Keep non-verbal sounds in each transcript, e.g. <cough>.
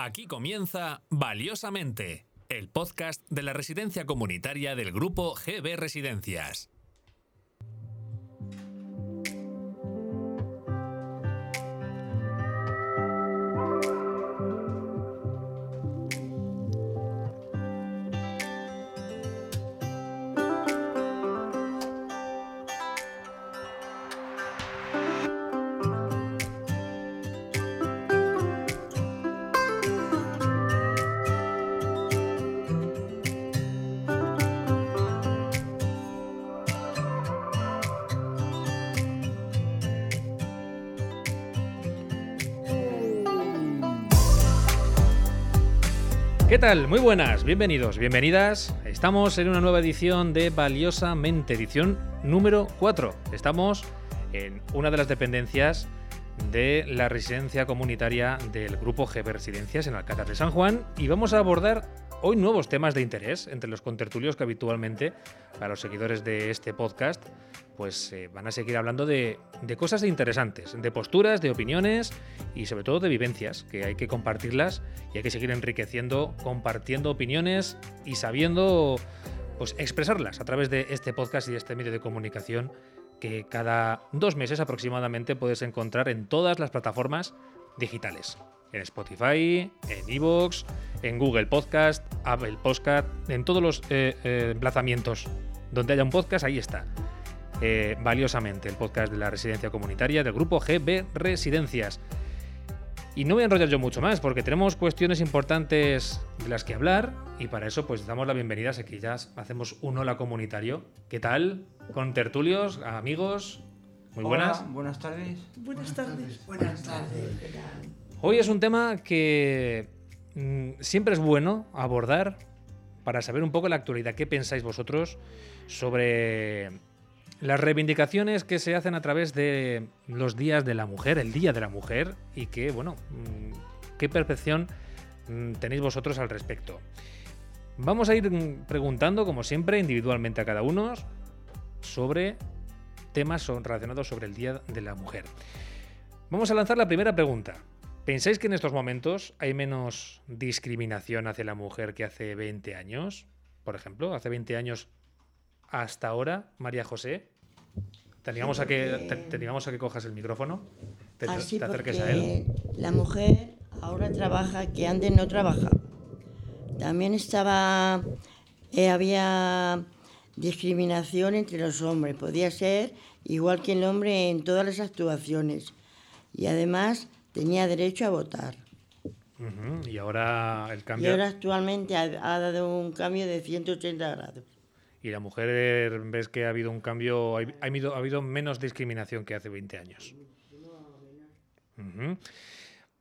Aquí comienza Valiosamente, el podcast de la residencia comunitaria del grupo GB Residencias. ¿Qué tal? Muy buenas, bienvenidos, bienvenidas. Estamos en una nueva edición de Valiosamente, edición número 4. Estamos en una de las dependencias de la residencia comunitaria del grupo GB Residencias en Alcázar de San Juan y vamos a abordar hoy nuevos temas de interés entre los contertulios que habitualmente para los seguidores de este podcast pues eh, van a seguir hablando de, cosas interesantes, de posturas, de opiniones y sobre todo de vivencias, que hay que compartirlas y hay que seguir enriqueciendo, compartiendo opiniones y sabiendo pues, expresarlas a través de este podcast y de este medio de comunicación que cada dos meses aproximadamente puedes encontrar en todas las plataformas digitales. En Spotify, en Evox, en Google Podcast, Apple Podcast, en todos los eh, eh, emplazamientos donde haya un podcast, ahí está. Eh, valiosamente, el podcast de la residencia comunitaria del grupo GB Residencias. Y no voy a enrollar yo mucho más, porque tenemos cuestiones importantes de las que hablar, y para eso pues damos la bienvenida, a que ya hacemos un hola comunitario. ¿Qué tal? Con tertulios, amigos, muy buenas. Hola, buenas tardes. Buenas tardes. Buenas tardes. Hoy es un tema que mm, siempre es bueno abordar para saber un poco la actualidad. ¿Qué pensáis vosotros sobre las reivindicaciones que se hacen a través de los días de la mujer, el Día de la Mujer, y que, bueno, mm, ¿qué percepción mm, tenéis vosotros al respecto? Vamos a ir mm, preguntando, como siempre, individualmente a cada uno sobre temas relacionados sobre el Día de la Mujer. Vamos a lanzar la primera pregunta. ¿Pensáis que en estos momentos hay menos discriminación hacia la mujer que hace 20 años? Por ejemplo, hace 20 años hasta ahora, María José, te animamos, a, que, te, te animamos a que cojas el micrófono, te, Así te acerques a él. La mujer ahora trabaja que antes no trabajaba. También estaba, eh, había discriminación entre los hombres. Podía ser igual que el hombre en todas las actuaciones. Y además tenía derecho a votar. Y ahora el Y cambio. ahora actualmente ha, ha dado un cambio de 180 grados. Y la mujer ves que ha habido un cambio, ha ha habido, ha habido menos discriminación que hace 20 años.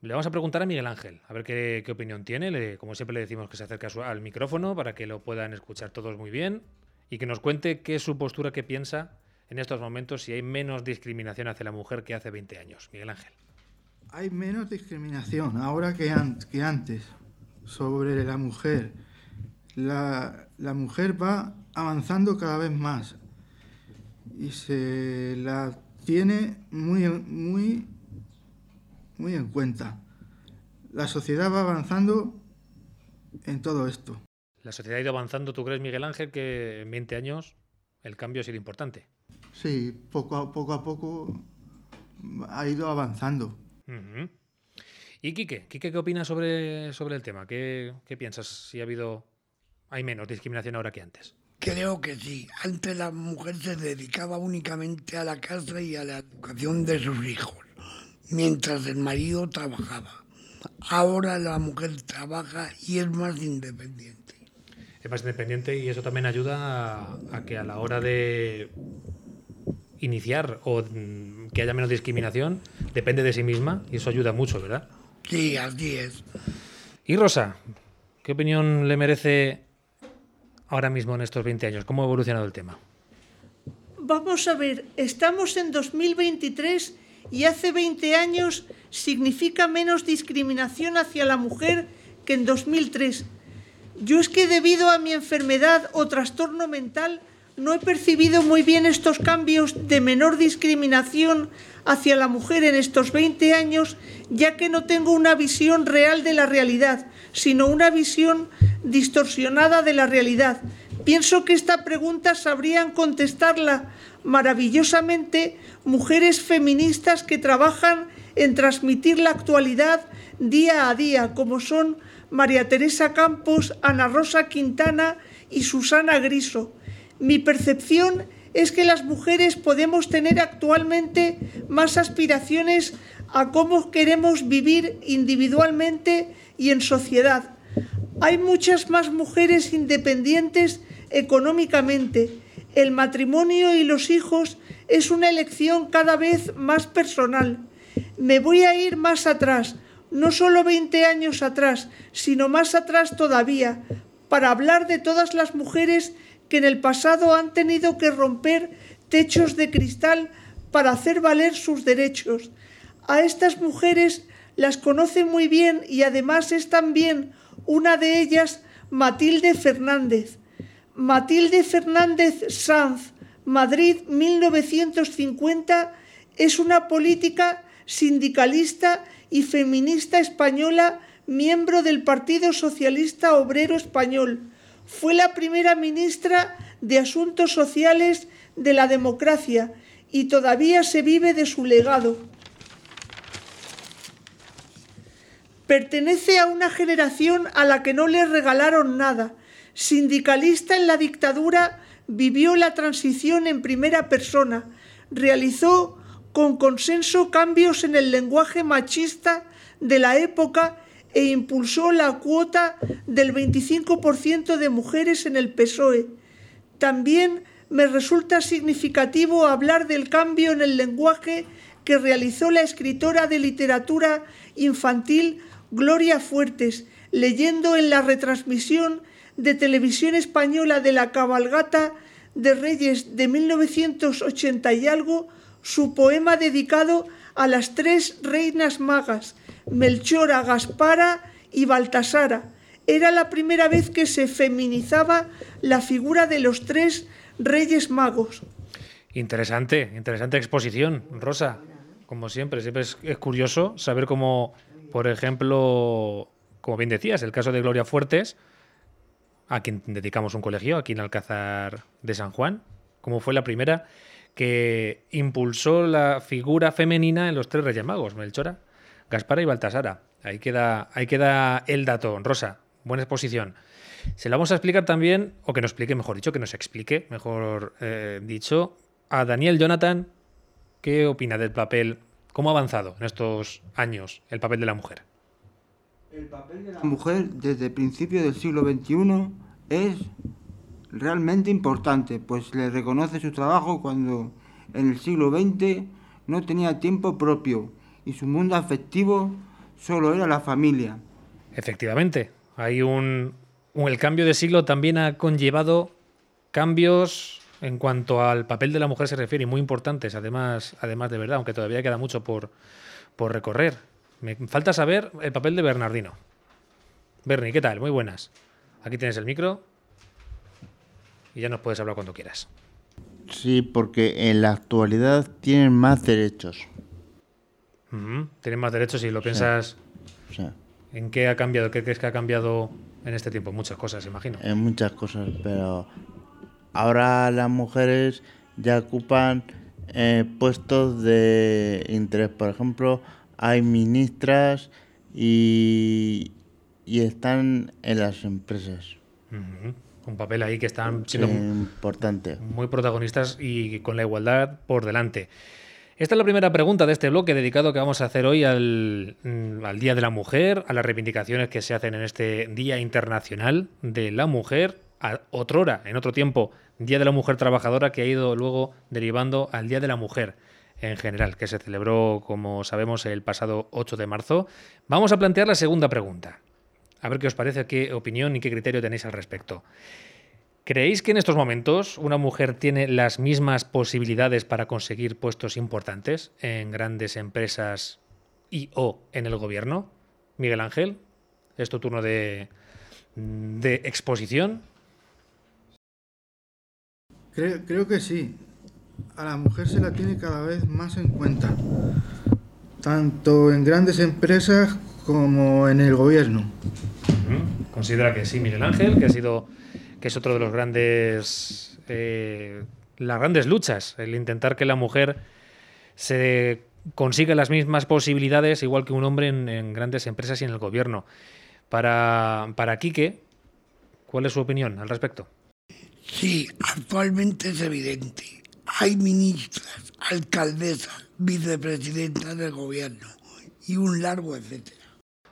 Le vamos a preguntar a Miguel Ángel, a ver qué, opinión tiene. Como siempre le decimos que se acerque al micrófono para que lo puedan escuchar todos muy bien y que nos cuente qué es su postura, qué piensa en estos momentos, si hay menos discriminación hacia la mujer que hace 20 años. Miguel Ángel. Hay menos discriminación ahora que, an- que antes sobre la mujer. La, la mujer va avanzando cada vez más y se la tiene muy, en- muy, muy en cuenta. La sociedad va avanzando en todo esto. La sociedad ha ido avanzando, ¿tú crees, Miguel Ángel, que en 20 años el cambio ha sido importante? Sí, poco a poco, a poco ha ido avanzando. ¿Y Quique? ¿Quique qué opinas sobre, sobre el tema? ¿Qué, qué piensas si ha habido... Hay menos discriminación ahora que antes? Creo que sí. Antes la mujer se dedicaba únicamente a la casa y a la educación de sus hijos, mientras el marido trabajaba. Ahora la mujer trabaja y es más independiente. Es más independiente y eso también ayuda a, a que a la hora de iniciar o mm, que haya menos discriminación, depende de sí misma y eso ayuda mucho, ¿verdad? Sí, así es. Y Rosa, ¿qué opinión le merece ahora mismo en estos 20 años? ¿Cómo ha evolucionado el tema? Vamos a ver, estamos en 2023 y hace 20 años significa menos discriminación hacia la mujer que en 2003. Yo es que debido a mi enfermedad o trastorno mental no he percibido muy bien estos cambios de menor discriminación hacia la mujer en estos 20 años, ya que no tengo una visión real de la realidad, sino una visión distorsionada de la realidad. Pienso que esta pregunta sabrían contestarla maravillosamente mujeres feministas que trabajan en transmitir la actualidad día a día, como son María Teresa Campos, Ana Rosa Quintana y Susana Griso. Mi percepción es que las mujeres podemos tener actualmente más aspiraciones a cómo queremos vivir individualmente y en sociedad. Hay muchas más mujeres independientes económicamente. El matrimonio y los hijos es una elección cada vez más personal. Me voy a ir más atrás, no solo 20 años atrás, sino más atrás todavía, para hablar de todas las mujeres que en el pasado han tenido que romper techos de cristal para hacer valer sus derechos. A estas mujeres las conoce muy bien y además es también una de ellas Matilde Fernández. Matilde Fernández Sanz, Madrid 1950, es una política sindicalista y feminista española, miembro del Partido Socialista Obrero Español. Fue la primera ministra de Asuntos Sociales de la democracia y todavía se vive de su legado. Pertenece a una generación a la que no le regalaron nada. Sindicalista en la dictadura, vivió la transición en primera persona. Realizó con consenso cambios en el lenguaje machista de la época e impulsó la cuota del 25% de mujeres en el PSOE. También me resulta significativo hablar del cambio en el lenguaje que realizó la escritora de literatura infantil Gloria Fuertes, leyendo en la retransmisión de televisión española de la cabalgata de Reyes de 1980 y algo, su poema dedicado a las tres reinas magas, Melchora, Gaspara y Baltasara. Era la primera vez que se feminizaba la figura de los tres reyes magos. Interesante, interesante exposición, Rosa. Como siempre, siempre es, es curioso saber cómo por ejemplo, como bien decías, el caso de Gloria Fuertes, a quien dedicamos un colegio, aquí en Alcázar de San Juan, como fue la primera que impulsó la figura femenina en los tres Reyes Magos, Melchora, Gaspara y Baltasara. Ahí queda, ahí queda el dato, Rosa. Buena exposición. Se la vamos a explicar también, o que nos explique, mejor dicho, que nos explique, mejor eh, dicho, a Daniel Jonathan, ¿qué opina del papel ¿Cómo ha avanzado en estos años el papel de la mujer? El papel de la mujer desde el principio del siglo XXI es realmente importante, pues le reconoce su trabajo cuando en el siglo XX no tenía tiempo propio y su mundo afectivo solo era la familia. Efectivamente, hay un, el cambio de siglo también ha conllevado cambios en cuanto al papel de la mujer se refiere, muy importantes, además, además de verdad, aunque todavía queda mucho por, por recorrer. Me falta saber el papel de Bernardino. Bernie, ¿qué tal? Muy buenas. Aquí tienes el micro y ya nos puedes hablar cuando quieras. Sí, porque en la actualidad tienen más derechos. Tienen más derechos y lo piensas. ¿En qué ha cambiado? ¿Qué crees que ha cambiado en este tiempo? Muchas cosas, imagino. En muchas cosas, pero Ahora las mujeres ya ocupan eh, puestos de interés. Por ejemplo, hay ministras y, están en las empresas. Un papel ahí que están siendo importante. muy protagonistas y con la igualdad por delante. Esta es la primera pregunta de este bloque dedicado que vamos a hacer hoy al, mm, al, Día de la Mujer, a las reivindicaciones que se hacen en este Día Internacional de la Mujer, a otrora, en otro tiempo, Día de la Mujer Trabajadora, que ha ido luego derivando al Día de la Mujer en general, que se celebró, como sabemos, el pasado 8 de marzo. Vamos a plantear la segunda pregunta. A ver qué os parece, qué opinión y qué criterio tenéis al respecto. ¿Creéis que en estos momentos una mujer tiene las mismas posibilidades para conseguir puestos importantes en grandes empresas y o en el gobierno? Miguel Ángel, es tu turno de, de exposición. Creo, creo que sí. A la mujer se la tiene cada vez más en cuenta, tanto en grandes empresas como en el gobierno. Considera que sí, Miguel Ángel, que ha sido que es otro de los grandes eh, las grandes luchas, el intentar que la mujer se consiga las mismas posibilidades igual que un hombre en, en grandes empresas y en el gobierno. Para, para Quique, ¿cuál es su opinión al respecto? Sí, actualmente es evidente. Hay ministras, alcaldesas, vicepresidentas del gobierno y un largo etcétera.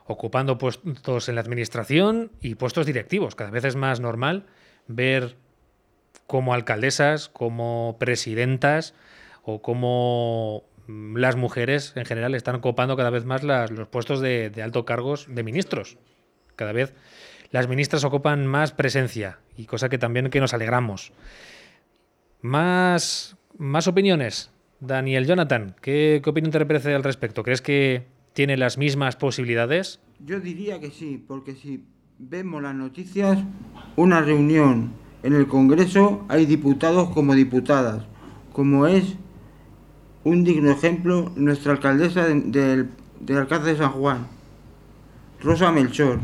ocupando puestos en la administración y puestos directivos. Cada vez es más normal ver como alcaldesas, como presidentas o como mm, las mujeres en general están ocupando cada vez más las- los puestos de, de alto cargos de ministros. Cada vez las ministras ocupan más presencia y cosa que también que nos alegramos. Más, más opiniones. Daniel Jonathan, ¿qué, opinión te parece al respecto? ¿Crees que tiene las mismas posibilidades? Yo diría que sí, porque si vemos las noticias, una reunión en el Congreso hay diputados como diputadas, como es un digno ejemplo nuestra alcaldesa de- del, del Alcázar de San Juan, Rosa Melchor.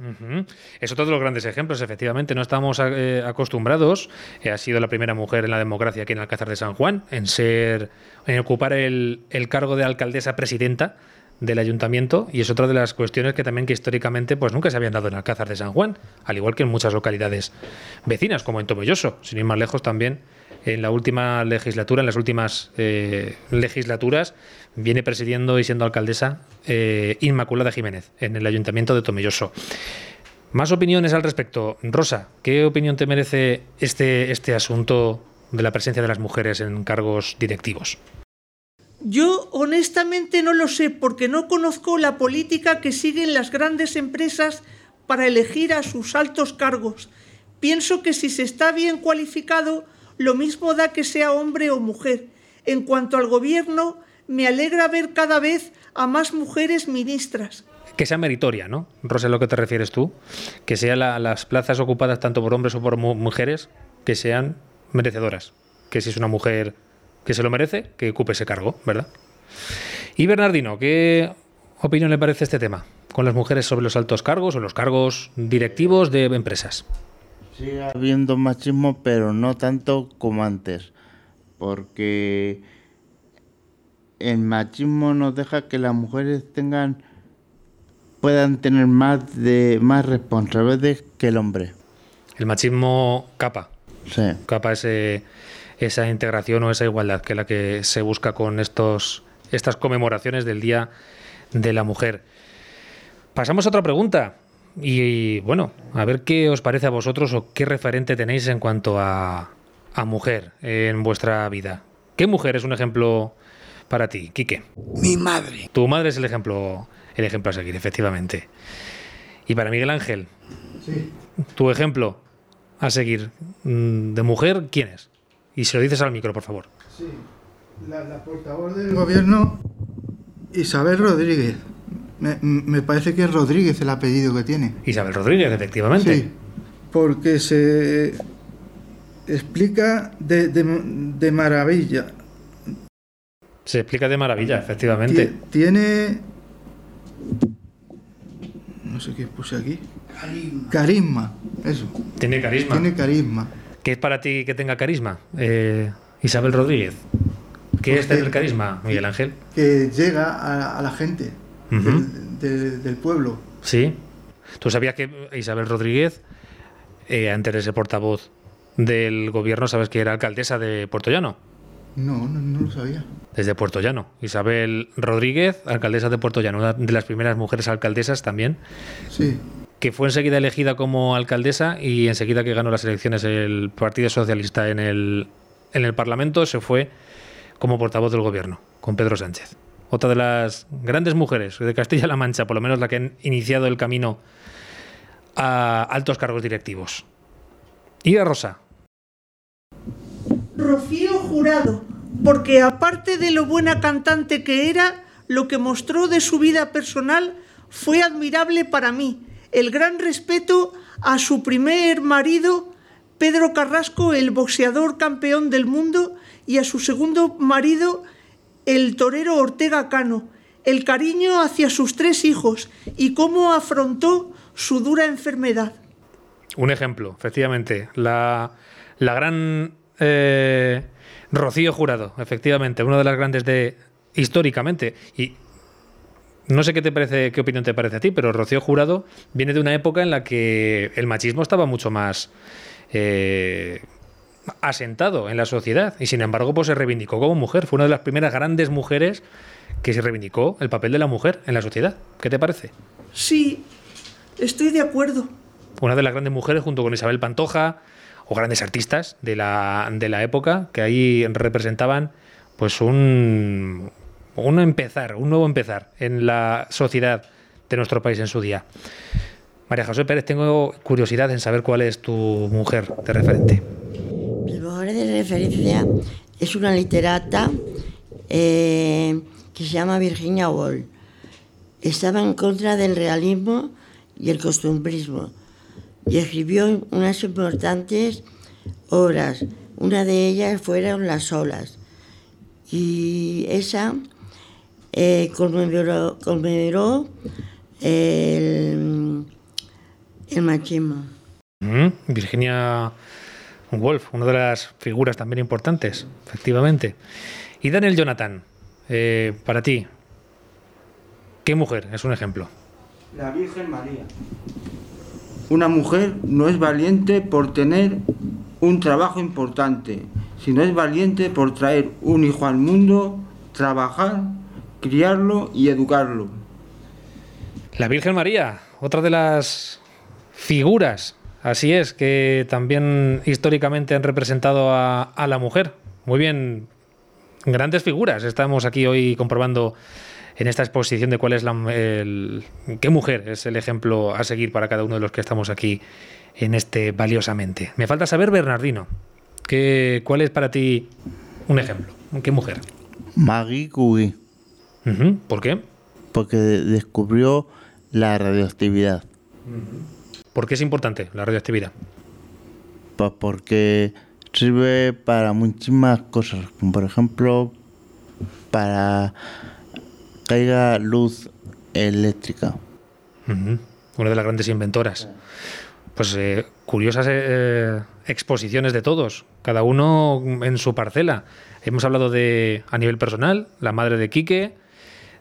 Ujú. Es otro de los grandes ejemplos, efectivamente. No estamos eh, acostumbrados. eh, ha sido la primera mujer en la democracia aquí en Alcázar de San Juan en ser, en ocupar el, el cargo de alcaldesa presidenta del ayuntamiento y es otra de las cuestiones que también que históricamente pues nunca se habían dado en Alcázar de San Juan, al igual que en muchas localidades vecinas como en Tomelloso, sin ir más lejos también en la última legislatura, en las últimas eh, legislaturas, viene presidiendo y siendo alcaldesa eh, Inmaculada Jiménez en el ayuntamiento de Tomelloso. Más opiniones al respecto. Rosa, ¿qué opinión te merece este, este asunto de la presencia de las mujeres en cargos directivos? Yo honestamente no lo sé porque no conozco la política que siguen las grandes empresas para elegir a sus altos cargos. Pienso que si se está bien cualificado, lo mismo da que sea hombre o mujer. En cuanto al gobierno, me alegra ver cada vez a más mujeres ministras. Que sea meritoria, ¿no? Rosa, ¿a lo que te refieres tú? Que sean la- las plazas ocupadas tanto por hombres o por mu- mujeres, que sean merecedoras. Que si es una mujer que se lo merece, que ocupe ese cargo, ¿verdad? Y Bernardino, ¿qué opinión le parece este tema? Con las mujeres sobre los altos cargos o los cargos directivos de empresas. Sigue habiendo machismo, pero no tanto como antes. Porque el machismo nos deja que las mujeres tengan puedan tener más de más responsabilidades que el hombre. El machismo capa, Sí. capa ese, esa integración o esa igualdad que es la que se busca con estos, estas conmemoraciones del Día de la Mujer. Pasamos a otra pregunta. Y, bueno, a ver qué os parece a vosotros o qué referente tenéis en cuanto a, a mujer en vuestra vida. ¿Qué mujer es un ejemplo para ti, Quique? Mi madre, Tu madre es el ejemplo, el ejemplo a seguir, efectivamente. Y para Miguel Ángel, Sí. tu ejemplo a seguir mm, de mujer, ¿quién es? Y se lo dices al micro, por favor. Sí. La, la portavoz del gobierno, Isabel Rodríguez. Me, me parece que es Rodríguez el apellido que tiene. Isabel Rodríguez, efectivamente. Sí, porque se explica de, de- de maravilla. Se explica de maravilla, efectivamente. Tie- Tiene. No sé qué puse aquí. Carisma. Eso. Tiene carisma. Tiene carisma. ¿Qué es para ti que tenga carisma? Eh, Isabel Rodríguez. ¿Qué Pues es tener que- carisma, Miguel Ángel? Que llega a, a la gente Ujú. del, de- del pueblo. Sí. ¿Tú sabías que Isabel Rodríguez, eh, antes de ser portavoz del gobierno, sabes que era alcaldesa de Puerto Llano? No, no, no lo sabía. Desde Puerto Llano. Isabel Rodríguez, alcaldesa de Puerto Llano, una de las primeras mujeres alcaldesas también, Sí. que fue enseguida elegida como alcaldesa y enseguida que ganó las elecciones el Partido Socialista en el, en el Parlamento, se fue como portavoz del gobierno, con Pedro Sánchez. Otra de las grandes mujeres de Castilla-La Mancha, por lo menos la que han iniciado el camino a altos cargos directivos. Y a Rosa. Rocío Jurado, porque aparte de lo buena cantante que era, lo que mostró de su vida personal fue admirable para mí. El gran respeto a su primer marido, Pedro Carrasco, el boxeador campeón del mundo, y a su segundo marido, el torero Ortega Cano, el cariño hacia sus tres hijos y cómo afrontó su dura enfermedad. Un ejemplo, efectivamente, la, la gran eh, Rocío Jurado, efectivamente, una de las grandes de históricamente y no sé qué te parece, qué opinión te parece a ti, pero Rocío Jurado viene de una época en la que el machismo estaba mucho más eh, asentado en la sociedad y sin embargo pues se reivindicó como mujer. Fue una de las primeras grandes mujeres que se reivindicó el papel de la mujer en la sociedad. ¿Qué te parece? Sí, estoy de acuerdo. Una de las grandes mujeres junto con Isabel Pantoja o grandes artistas de la, de la época que ahí representaban pues un, un empezar, un nuevo empezar en la sociedad de nuestro país en su día. María José Pérez, tengo curiosidad en saber cuál es tu mujer de referente. Mi mujer de referencia es una literata eh, que se llama Virginia Woolf. Estaba en contra del realismo y el costumbrismo y escribió unas importantes obras. Una de ellas fueron Las olas. Y esa eh, conmemoró, el machismo. Mm, Virginia Woolf, una de las figuras también importantes, efectivamente. Y Daniel Jonathan, eh, para ti, ¿qué mujer es un ejemplo? La Virgen María. Una mujer no es valiente por tener un trabajo importante, sino es valiente por traer un hijo al mundo, trabajar, criarlo y educarlo. La Virgen María, otra de las figuras, así es, que también históricamente han representado a, a la mujer. Muy bien, grandes figuras. Estamos aquí hoy comprobando en esta exposición de cuál es la el- qué mujer es el ejemplo a seguir para cada uno de los que estamos aquí en este valiosamente. Me falta saber Bernardino, ¿qué, ¿cuál es para ti un ejemplo? ¿Qué mujer? Maggie Curie, ¿Por qué? porque descubrió la radioactividad. ¿Por qué es importante la radioactividad? Pues porque sirve para muchísimas cosas, como por ejemplo para que haya luz eléctrica. Una de las grandes inventoras. Pues eh, curiosas eh, exposiciones de todos, cada uno en su parcela. Hemos hablado de, a nivel personal, la madre de Quique,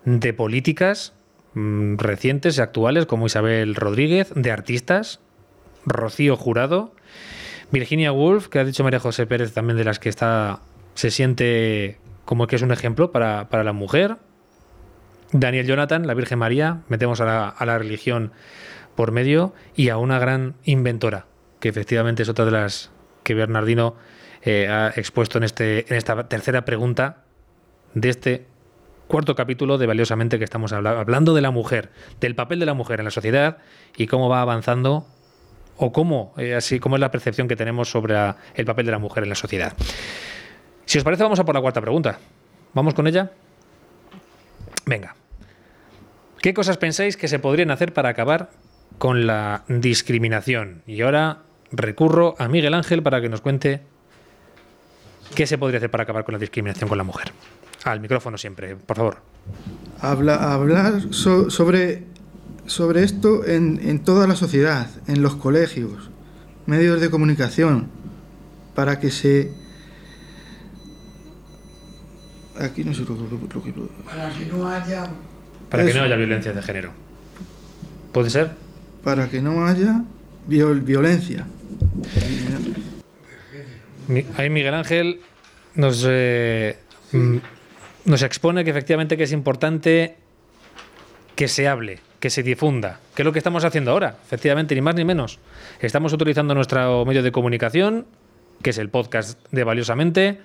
de políticas mm, recientes y actuales como Isabel Rodríguez, de artistas, Rocío Jurado, Virginia Woolf, que ha dicho María José Pérez también de las que está se siente como que es un ejemplo para, para la mujer, Daniel Jonathan, la Virgen María, metemos a la, a la religión por medio y a una gran inventora, que efectivamente es otra de las que Bernardino eh, ha expuesto en, este, en esta tercera pregunta de este cuarto capítulo de Valiosamente que estamos habla- hablando de la mujer, del papel de la mujer en la sociedad y cómo va avanzando o cómo, eh, así cómo es la percepción que tenemos sobre el papel de la mujer en la sociedad. Si os parece, vamos a por la cuarta pregunta. ¿Vamos con ella? Venga. ¿Qué cosas pensáis que se podrían hacer para acabar con la discriminación? Y ahora recurro a Miguel Ángel para que nos cuente qué se podría hacer para acabar con la discriminación con la mujer. Al micrófono siempre, por favor. Habla- hablar so- sobre, sobre esto en, en toda la sociedad, en los colegios, medios de comunicación, para que se... Aquí no sé lo, lo- lo que... Para que no haya Para que no haya violencia de género. ¿Puede ser? Para que no haya viol- violencia. Ahí Miguel Ángel nos, eh, mm, nos expone que efectivamente que es importante que se hable, que se difunda, que es lo que estamos haciendo ahora, efectivamente, ni más ni menos. Estamos utilizando nuestro medio de comunicación, que es el podcast de Valiosamente,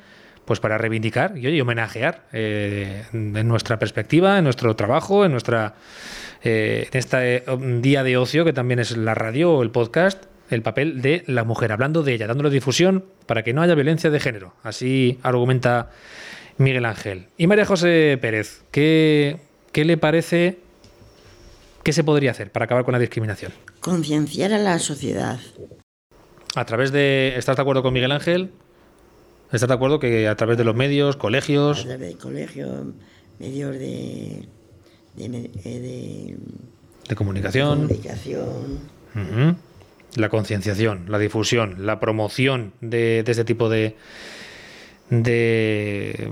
pues para reivindicar y homenajear eh, en nuestra perspectiva, en nuestro trabajo, en nuestra eh, en este eh, día de ocio que también es la radio o el podcast, el papel de la mujer, hablando de ella, dándole difusión para que no haya violencia de género. Así argumenta Miguel Ángel. Y María José Pérez, ¿qué, qué le parece que se podría hacer para acabar con la discriminación? Concienciar a la sociedad. a través de... ¿Estás de acuerdo con Miguel Ángel? ¿Estás de acuerdo que a través de los medios, A colegios... través del colegio, medios de, de, eh, de de comunicación, comunicación, ujú, la concienciación, la difusión, la promoción de, de este tipo de, de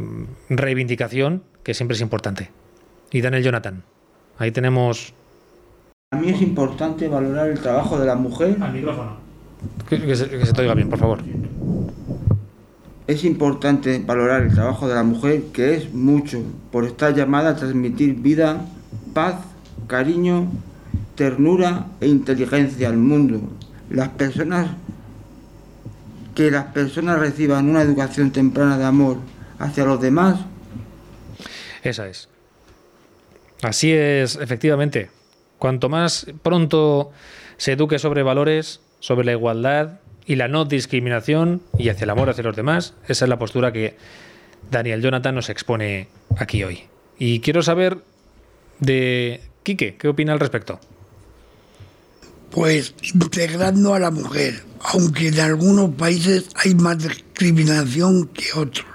reivindicación, que siempre es importante. Y Daniel Jonathan, ahí tenemos... A mí es importante valorar el trabajo de la mujer. Al micrófono. Que, que se, que se te oiga bien, por favor. Es importante valorar el trabajo de la mujer, que es mucho, por estar llamada a transmitir vida, paz, cariño, ternura e inteligencia al mundo. Las personas que las personas reciban una educación temprana de amor hacia los demás Esa es. Así es, efectivamente. Cuanto más pronto se eduque sobre valores, sobre la igualdad y la no discriminación y hacia el amor hacia los demás, esa es la postura que Daniel Jonathan nos expone aquí hoy. Y quiero saber de Quique, ¿qué opina al respecto? Pues integrando a la mujer, aunque en algunos países hay más discriminación que otros.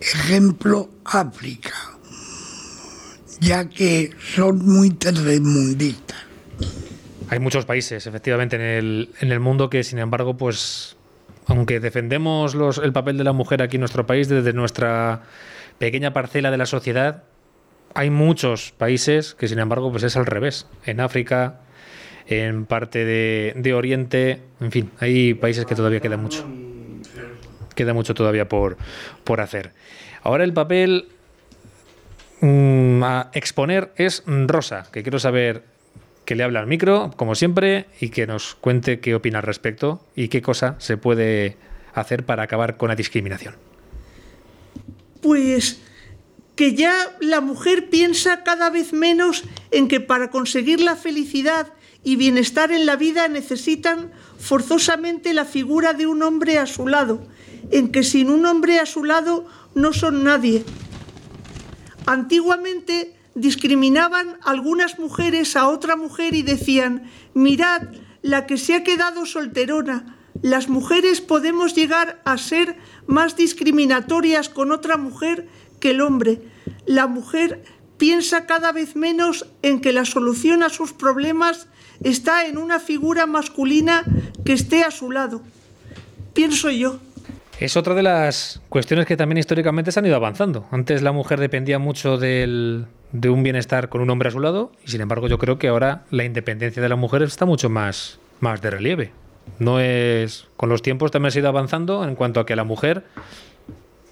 Ejemplo, África, ya que son muy tercermundistas. Hay muchos países, efectivamente, en el, en el mundo que, sin embargo, pues, aunque defendemos el papel de la mujer aquí en nuestro país desde nuestra pequeña parcela de la sociedad, hay muchos países que, sin embargo, pues es al revés. En África, en parte de, Oriente, en fin, hay países que todavía queda mucho. Queda mucho todavía por, por hacer. Ahora el papel mm, a exponer es Rosa, que quiero saber que le habla al micro, como siempre, y que nos cuente qué opina al respecto y qué cosa se puede hacer para acabar con la discriminación. Pues que ya la mujer piensa cada vez menos en que para conseguir la felicidad y bienestar en la vida necesitan forzosamente la figura de un hombre a su lado, en que sin un hombre a su lado no son nadie. Antiguamente discriminaban algunas mujeres a otra mujer y decían, mirad, la que se ha quedado solterona. Las mujeres podemos llegar a ser más discriminatorias con otra mujer que el hombre. La mujer piensa cada vez menos en que la solución a sus problemas está en una figura masculina que esté a su lado. Pienso yo. Es otra de las cuestiones que también históricamente se han ido avanzando. Antes la mujer dependía mucho del- de un bienestar con un hombre a su lado y sin embargo yo creo que ahora la independencia de la mujer está mucho más, más de relieve. No es. Con los tiempos también se ha ido avanzando en cuanto a que la mujer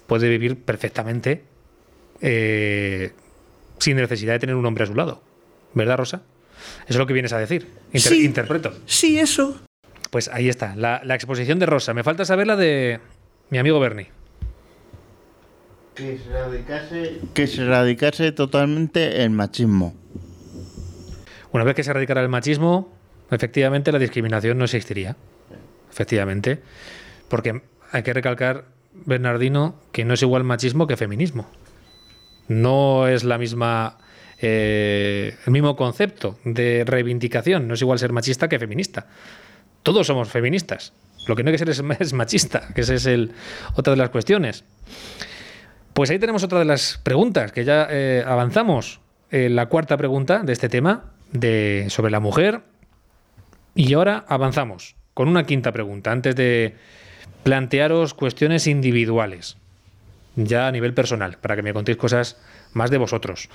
puede vivir perfectamente eh, sin necesidad de tener un hombre a su lado. ¿Verdad, Rosa? Eso es lo que vienes a decir. Inter- Sí. Interpreto. Sí, eso. Pues ahí está, la, la exposición de Rosa. Me falta saber la de mi amigo Bernie. Que se erradicase, que se erradicase totalmente el machismo. Una vez que se erradicara el machismo, efectivamente la discriminación no existiría. Efectivamente. Porque hay que recalcar, Bernardino, que no es igual machismo que feminismo. No es la misma. Eh, el mismo concepto de reivindicación. No es igual ser machista que feminista. Todos somos feministas. Lo que no hay que ser es, machista, que esa es el, otra de las cuestiones. Pues ahí tenemos otra de las preguntas, que ya eh, avanzamos. Eh, la cuarta pregunta de este tema de, sobre la mujer. Y ahora avanzamos con una quinta pregunta, antes de plantearos cuestiones individuales, ya a nivel personal, para que me contéis cosas más de vosotros.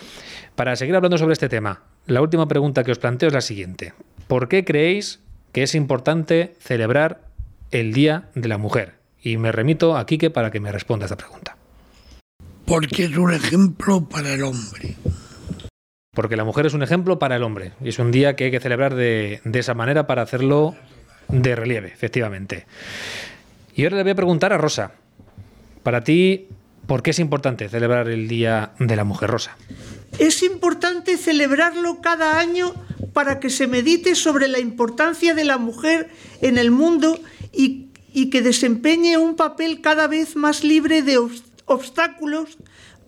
Para seguir hablando sobre este tema, la última pregunta que os planteo es la siguiente. ¿Por qué creéis que es importante celebrar el Día de la Mujer? Y me remito a Quique para que me responda a esta pregunta. porque es un ejemplo para el hombre. Porque la mujer es un ejemplo para el hombre. Y es un día que hay que celebrar de, de esa manera para hacerlo de relieve, efectivamente. Y ahora le voy a preguntar a Rosa. Para ti, ¿por qué es importante celebrar el Día de la Mujer, Rosa? Es importante celebrarlo cada año para que se medite sobre la importancia de la mujer en el mundo y, y que desempeñe un papel cada vez más libre de obs- obstáculos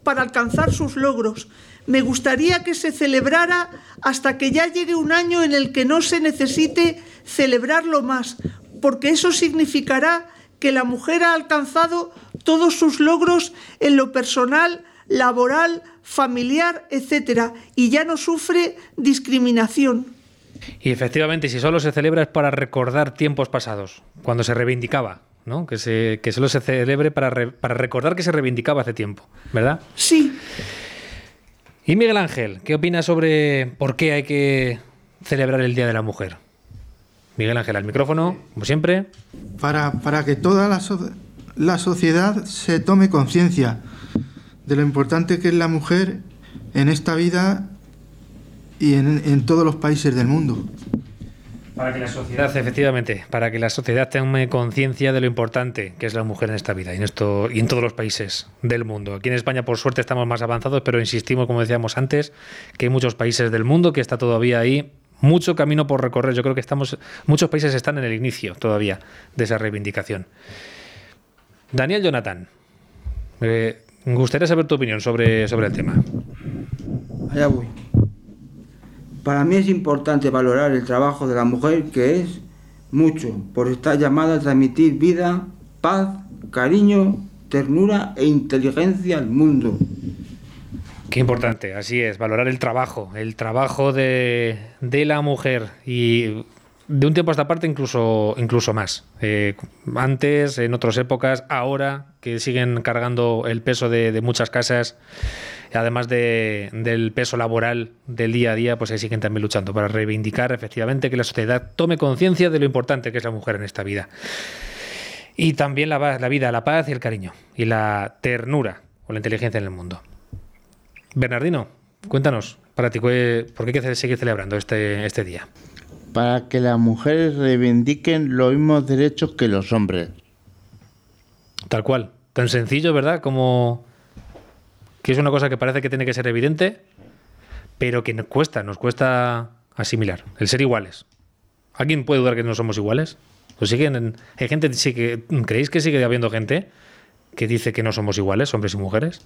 para alcanzar sus logros. Me gustaría que se celebrara hasta que ya llegue un año en el que no se necesite celebrarlo más, porque eso significará que la mujer ha alcanzado todos sus logros en lo personal, laboral, familiar, etc. y ya no sufre discriminación. Y efectivamente, si solo se celebra es para recordar tiempos pasados, cuando se reivindicaba, ¿no? Que, se, que solo se celebre para, re- para recordar que se reivindicaba hace tiempo, ¿verdad? Sí, Y Miguel Ángel, ¿qué opinas sobre por qué hay que celebrar el Día de la Mujer? Miguel Ángel, al micrófono, como siempre. para, para que toda la, so- la sociedad se tome conciencia de lo importante que es la mujer en esta vida y en, en todos los países del mundo. Para que la sociedad, efectivamente, para que la sociedad tome conciencia de lo importante que es la mujer en esta vida y en esto y en todos los países del mundo. Aquí en España, por suerte, estamos más avanzados, pero insistimos, como decíamos antes, que hay muchos países del mundo que está todavía ahí mucho camino por recorrer. Yo creo que estamos, muchos países están en el inicio todavía de esa reivindicación. Daniel Jonathan, eh, me gustaría saber tu opinión sobre, sobre el tema. Allá voy. Para mí es importante valorar el trabajo de la mujer que es mucho, por estar llamada a transmitir vida, paz, cariño, ternura e inteligencia al mundo. Qué importante, así es, valorar el trabajo, el trabajo de, de la mujer y de un tiempo a esta parte incluso, incluso más. Eh, antes, en otras épocas, ahora que siguen cargando el peso de, muchas casas, además de- del peso laboral del día a día, pues ahí siguen también luchando para reivindicar efectivamente que la sociedad tome conciencia de lo importante que es la mujer en esta vida. Y también la, la vida, la paz y el cariño, y la ternura o la inteligencia en el mundo. Bernardino, cuéntanos, para ti, ¿cuál- ¿por qué hay que seguir celebrando este, este día? Para que las mujeres reivindiquen los mismos derechos que los hombres. Tal cual. Tan sencillo, ¿verdad? Como que es una cosa que parece que tiene que ser evidente, pero que nos cuesta, nos cuesta asimilar. El ser iguales. ¿Alguien puede dudar que no somos iguales? ¿O siguen, hay gente, sí que, ¿creéis que sigue habiendo gente que dice que no somos iguales, hombres y mujeres?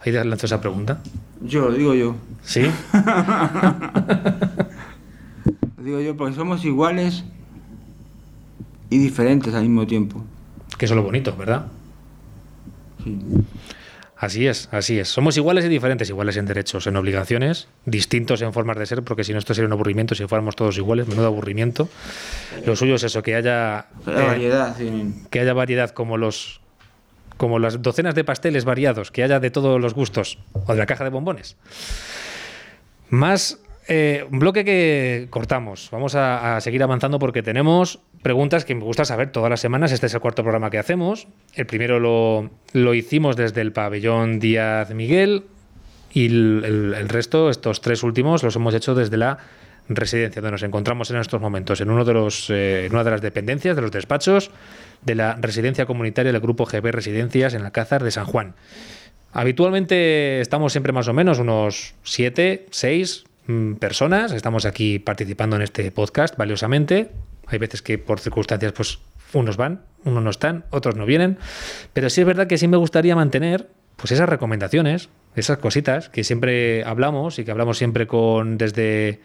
Ahí lanzo esa pregunta. Yo, lo digo yo. ¿Sí? <laughs> Digo yo porque somos iguales y diferentes al mismo tiempo. Que eso es lo bonito, ¿verdad? Sí. Así es, así es. Somos iguales y diferentes, iguales en derechos, en obligaciones, distintos en formas de ser, porque si no esto sería un aburrimiento si fuéramos todos iguales, menudo aburrimiento. Lo suyo es eso, que haya eh, variedad, sí. que haya variedad como los como las docenas de pasteles variados, que haya de todos los gustos, o de la caja de bombones. Más eh, un bloque que cortamos. Vamos a, seguir avanzando porque tenemos preguntas que me gusta saber todas las semanas. Este es el cuarto programa que hacemos. El primero lo, lo hicimos desde el pabellón Díaz Miguel y el, resto, estos tres últimos, los hemos hecho desde la residencia donde nos encontramos en estos momentos, en uno de los, eh, en una de las dependencias, de los despachos de la residencia comunitaria del grupo GB Residencias en Alcázar de San Juan. Habitualmente estamos siempre más o menos unos siete, seis mm, personas. Estamos aquí participando en este podcast valiosamente. Hay veces que por circunstancias, pues unos van, unos no están, otros no vienen. Pero sí es verdad que sí me gustaría mantener pues esas recomendaciones, esas cositas que siempre hablamos y que hablamos siempre con desde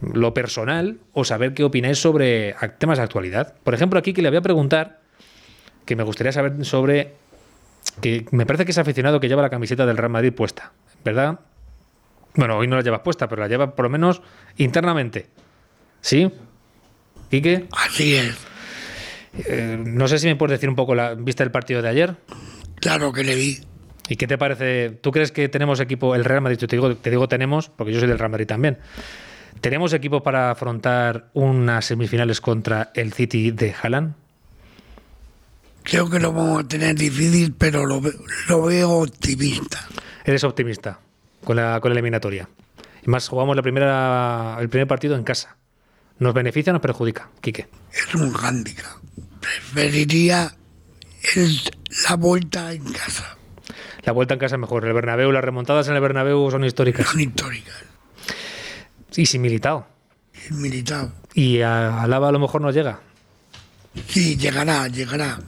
lo personal o saber qué opináis sobre temas de actualidad. Por ejemplo, aquí que le voy a preguntar que me gustaría saber sobre que me parece que es aficionado que lleva la camiseta del Real Madrid puesta, ¿verdad? Bueno, hoy no la llevas puesta, pero la lleva por lo menos internamente. ¿Sí? ¿Quique? Así es. Eh, no sé si me puedes decir un poco la vista del partido de ayer. Claro que le vi. ¿Y qué te parece? ¿Tú crees que tenemos equipo, el Real Madrid, te digo, te digo tenemos, porque yo soy del Real Madrid también. ¿Tenemos equipo para afrontar unas semifinales contra el City de Haaland? Creo que lo vamos a tener difícil, pero lo, lo veo optimista. Eres optimista con la, con la eliminatoria. Y más, jugamos la primera, el primer partido en casa. ¿Nos beneficia o nos perjudica, Quique? Es un hándicap. Preferiría el- la vuelta en casa. La vuelta en casa es mejor. El Bernabéu, las remontadas en el Bernabéu son históricas. Son históricas. Y sin militado. El militar. Y a Alaba a lo mejor no llega. Sí, llegará, llegará.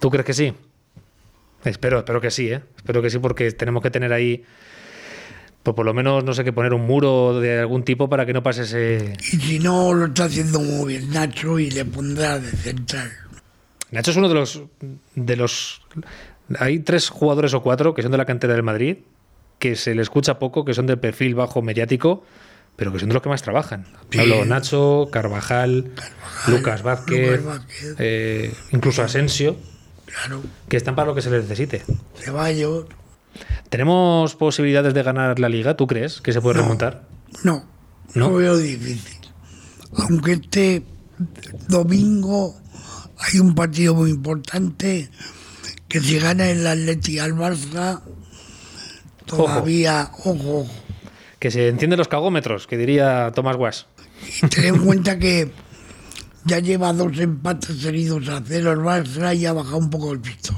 ¿Tú crees que sí? Espero, espero que sí, ¿eh? Espero que sí, porque tenemos que tener ahí Pues por lo menos, no sé qué, poner un muro de algún tipo para que no pase ese... Y si no, lo está haciendo muy bien Nacho y le pondrá de central. Nacho es uno de los... De los hay tres jugadores o cuatro que son de la cantera del Madrid, que se le escucha poco, que son de perfil bajo mediático, pero que son de los que más trabajan. Sí. Hablo Nacho, Carvajal, Lucas Vázquez, Lucas Vázquez. eh, incluso Asensio, Claro, que están para lo que se les necesite. Ceballos. ¿Tenemos posibilidades de ganar la liga? ¿Tú crees que se puede No. remontar? No, ¿No? lo veo difícil. Aunque este domingo hay un partido muy importante que si gana el Atleti al Barça, todavía, ojo, ojo. Que se encienden los cagómetros, que diría Tomás Guas. Y ten en cuenta que ya lleva dos empates seguidos a cero el Barça y ha bajado un poco el pistón.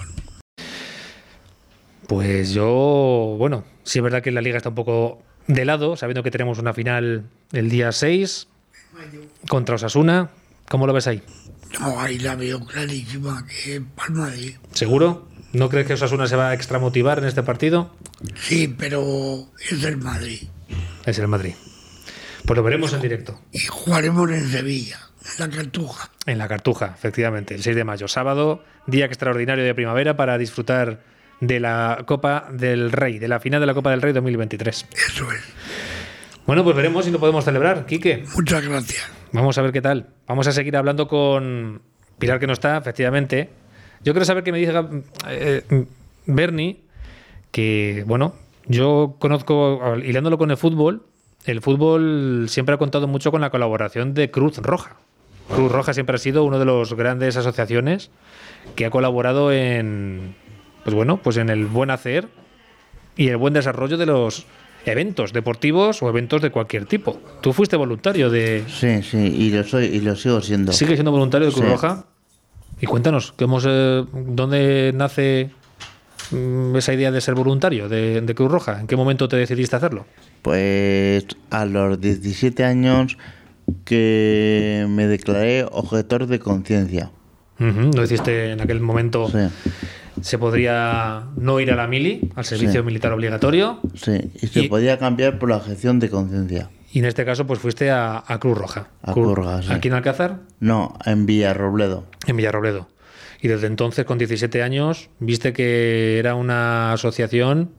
Pues yo, bueno, sí es verdad que la liga está un poco de lado, sabiendo que tenemos una final el día 6 contra Osasuna. ¿Cómo lo ves ahí? No, ahí la veo clarísima que es para Madrid. ¿Seguro? ¿No crees que Osasuna se va a extramotivar en este partido? Sí, pero es el Madrid. Es el Madrid. Pues lo veremos en directo. Y jugaremos en Sevilla, en la Cartuja. En la Cartuja, efectivamente, el 6 de mayo, sábado, día extraordinario de primavera para disfrutar de la Copa del Rey, de la final de la Copa del Rey 2023. Eso es. Bueno, pues veremos si lo podemos celebrar, Quique. Muchas gracias. Vamos a ver qué tal. Vamos a seguir hablando con Pilar, que no está, efectivamente. Yo quiero saber que me diga eh, Bernie, que, bueno, yo conozco, hilándolo con el fútbol, el fútbol siempre ha contado mucho con la colaboración de Cruz Roja. Cruz Roja siempre ha sido una de las grandes asociaciones que ha colaborado en, pues bueno, pues en el buen hacer y el buen desarrollo de los eventos deportivos o eventos de cualquier tipo. Tú fuiste voluntario de, Sí, sí, y lo soy y lo sigo siendo. ¿Sigue siendo voluntario de Cruz Sí. Roja? Y cuéntanos, ¿cómo se- ¿dónde nace mm, esa idea de ser voluntario de, de Cruz Roja? ¿En qué momento te decidiste hacerlo? Pues a los 17 años que me declaré objetor de conciencia. Lo hiciste en aquel momento. Sí, Se podría no ir a la mili, al servicio Sí. militar obligatorio. sí. Y se Y- podía cambiar por la objeción de conciencia. Y en este caso, pues fuiste a, a Cruz Roja. A Cruz Roja, sí. Aquí en Alcázar, No, en Villarrobledo. en Villarrobledo. Y desde entonces, con 17 años, viste que era una asociación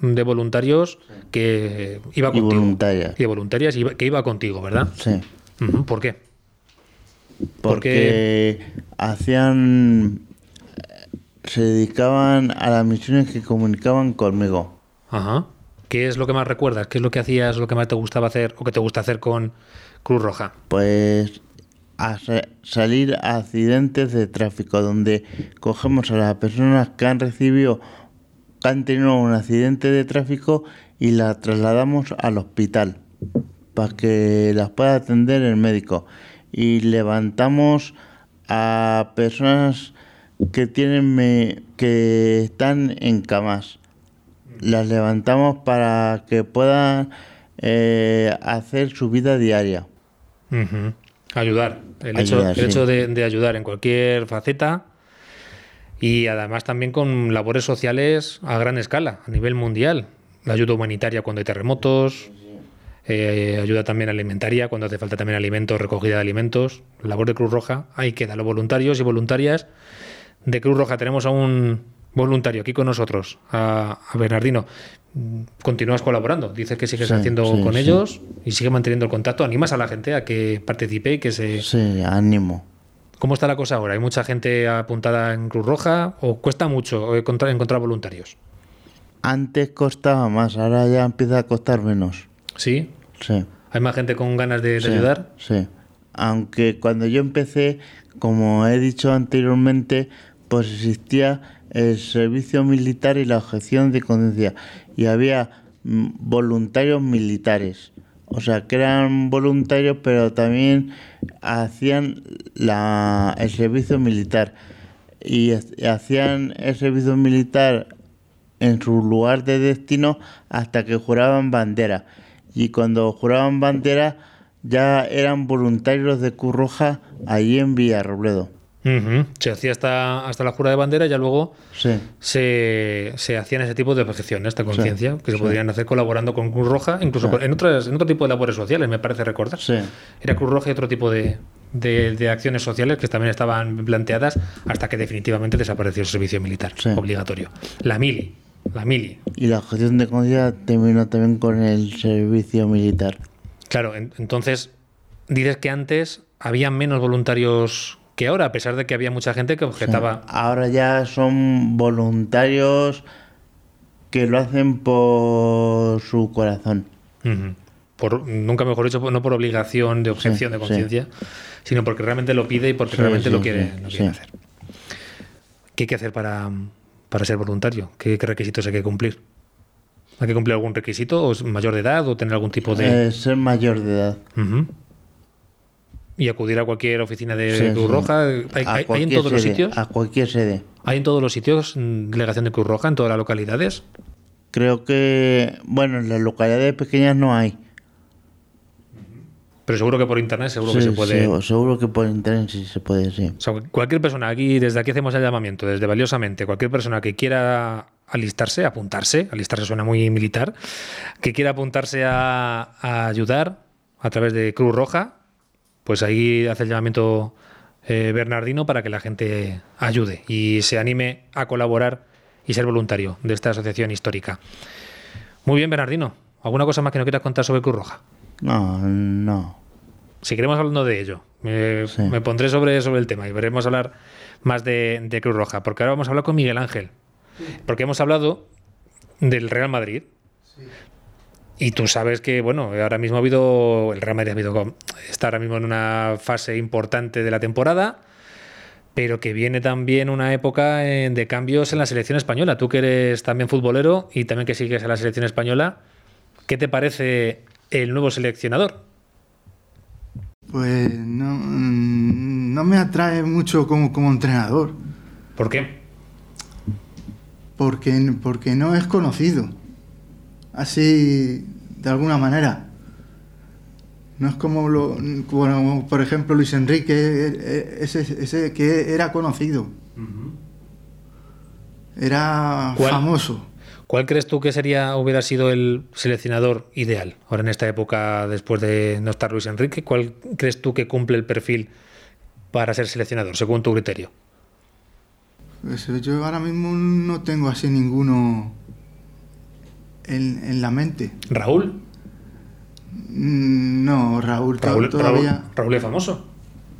de voluntarios que iba Y contigo. voluntarias. Y de voluntarias que iba contigo, ¿verdad? Sí. ¿Por qué? Porque hacían. Se dedicaban a las misiones que comunicaban conmigo. Ajá. ¿Qué es lo que más recuerdas? ¿Qué es lo que hacías, lo que más te gustaba hacer o que te gusta hacer con Cruz Roja? Pues a salir a accidentes de tráfico donde cogemos a las personas que han recibido que han tenido un accidente de tráfico y las trasladamos al hospital para que las pueda atender el médico y levantamos a personas que tienen me- que están en camas las levantamos para que puedan eh, hacer su vida diaria. Ayudar. El hecho, el sí. hecho de, de ayudar en cualquier faceta y además también con labores sociales a gran escala, a nivel mundial. La ayuda humanitaria cuando hay terremotos, eh, ayuda también alimentaria cuando hace falta también alimentos, recogida de alimentos. Labor de Cruz Roja, ahí queda. Los voluntarios y voluntarias de Cruz Roja. Tenemos a un voluntario aquí con nosotros, a, a Bernardino. Continúas colaborando, dices que sigues Sí, haciendo sí, con sí. ellos y sigue manteniendo el contacto. Animas a la gente a que participe y que se. sí ánimo ¿Cómo está la cosa ahora? ¿Hay mucha gente apuntada en Cruz Roja o cuesta mucho encontrar, encontrar voluntarios? antes costaba más ahora ya empieza a costar menos ¿Sí? sí ¿Hay más gente con ganas de, de ayudar? sí aunque cuando yo empecé como he dicho anteriormente pues existía el servicio militar y la objeción de conciencia y había mm, voluntarios militares o sea que eran voluntarios pero también hacían la, el servicio militar y ha- hacían el servicio militar en su lugar de destino hasta que juraban bandera. Y cuando juraban bandera ya eran voluntarios de Cruz Roja allí en Villarrobledo. Se hacía hasta, hasta la jura de bandera y ya luego Sí, se, se hacían ese tipo de objeciones de conciencia que se sí. podrían hacer colaborando con Cruz Roja, incluso con- en, otras, en otro tipo de labores sociales, me parece recordar. Era Cruz Roja y otro tipo de, de- de acciones sociales que también estaban planteadas hasta que definitivamente desapareció el servicio militar obligatorio. La mili, la mili. Y la objeción de conciencia terminó también con el servicio militar. Claro, en- entonces dices que antes había menos voluntarios que ahora, a pesar de que había mucha gente que objetaba. Ahora ya son voluntarios que lo hacen por su corazón. Por, nunca mejor dicho, no por obligación de objeción Sí, de conciencia, sino porque realmente lo pide y porque Sí, realmente lo quiere, lo quiere hacer. ¿Qué hay que hacer para, para ser voluntario? ¿Qué, qué requisitos hay que cumplir? ¿Hay que cumplir algún requisito? ¿O es mayor de edad? ¿O tener algún tipo de...? Eh, ser mayor de edad. Ujú. ¿Y acudir a cualquier oficina de Sí, Cruz. Roja? ¿Hay, A hay- hay en todos los sitios? A cualquier sede. ¿Hay en todos los sitios mm, delegación de Cruz Roja, en todas las localidades? Creo que, bueno, en las localidades pequeñas no hay. Pero seguro que por internet seguro que se puede... sí, seguro que por internet sí se puede, sí. O sea, cualquier persona, aquí desde aquí hacemos el llamamiento, desde valiosamente, cualquier persona que quiera alistarse, apuntarse, alistarse suena muy militar, que quiera apuntarse a, a ayudar a través de Cruz Roja, pues ahí hace el llamamiento eh, Bernardino para que la gente ayude y se anime a colaborar y ser voluntario de esta asociación histórica. Muy bien, Bernardino. ¿Alguna cosa más que no quieras contar sobre Cruz Roja? No, no. Seguiremos hablando de ello. Me, Sí. me pondré sobre, sobre el tema y veremos hablar más de, de Cruz Roja, porque ahora vamos a hablar con Miguel Ángel. Porque hemos hablado del Real Madrid. Y tú sabes que, bueno, ahora mismo ha habido, el Real Madrid ha habido, está ahora mismo en una fase importante de la temporada, pero que viene también una época eh, de cambios en la selección española. Tú que eres también futbolero y también que sigues a la selección española, ¿qué te parece el nuevo seleccionador? Pues no, mm, no me atrae mucho como, como entrenador, ¿Por qué? porque, porque no es conocido. Así, de alguna manera. No es como, lo, como, por ejemplo, Luis Enrique, eh, ese, ese que era conocido. Era ¿Cuál? famoso. ¿Cuál crees tú que sería hubiera sido el seleccionador ideal ahora en esta época después de no estar Luis Enrique? ¿Cuál crees tú que cumple el perfil para ser seleccionador, según tu criterio? Pues yo ahora mismo no tengo así ninguno en, en la mente. Raúl. Mm, No, Raúl, Raúl, todavía, Raúl- Raúl es famoso.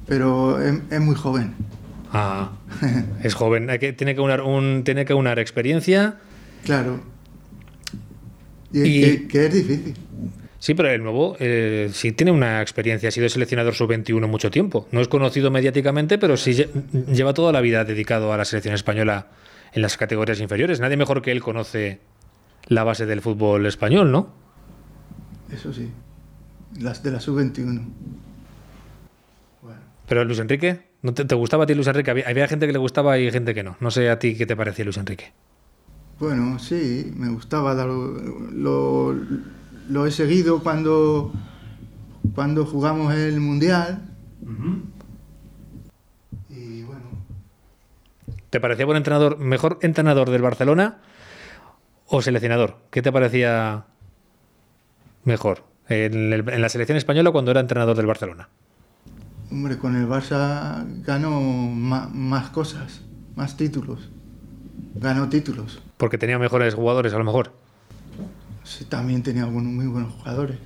pero es, es muy joven. Ah, <laughs> es joven. Hay que, tiene, que unar un, tiene que unar experiencia. Claro. Y, Y- Que, que es difícil. Sí, pero el nuevo eh, sí tiene una experiencia. Ha sido seleccionador sub-21 mucho tiempo. No es conocido mediáticamente, pero sí lle- lleva toda la vida dedicado a la selección española en las categorías inferiores. Nadie mejor que él conoce la base del fútbol español, ¿no? Eso sí. Las de la sub-21. Bueno. Pero Luis Enrique, ¿no te, te gustaba a ti Luis Enrique? Había, había gente que le gustaba y gente que no. No sé a ti qué te parecía Luis Enrique. Bueno, sí, me gustaba. Lo, lo, lo he seguido cuando, cuando jugamos el Mundial. Y bueno, ¿Te parecía buen entrenador, mejor entrenador del Barcelona o seleccionador? ¿Qué te parecía mejor? En, el- en la selección española cuando era entrenador del Barcelona. hombre, con el Barça ganó más cosas, más títulos. Ganó títulos. Porque tenía mejores jugadores, a lo mejor. Sí, también tenía algunos muy buenos jugadores.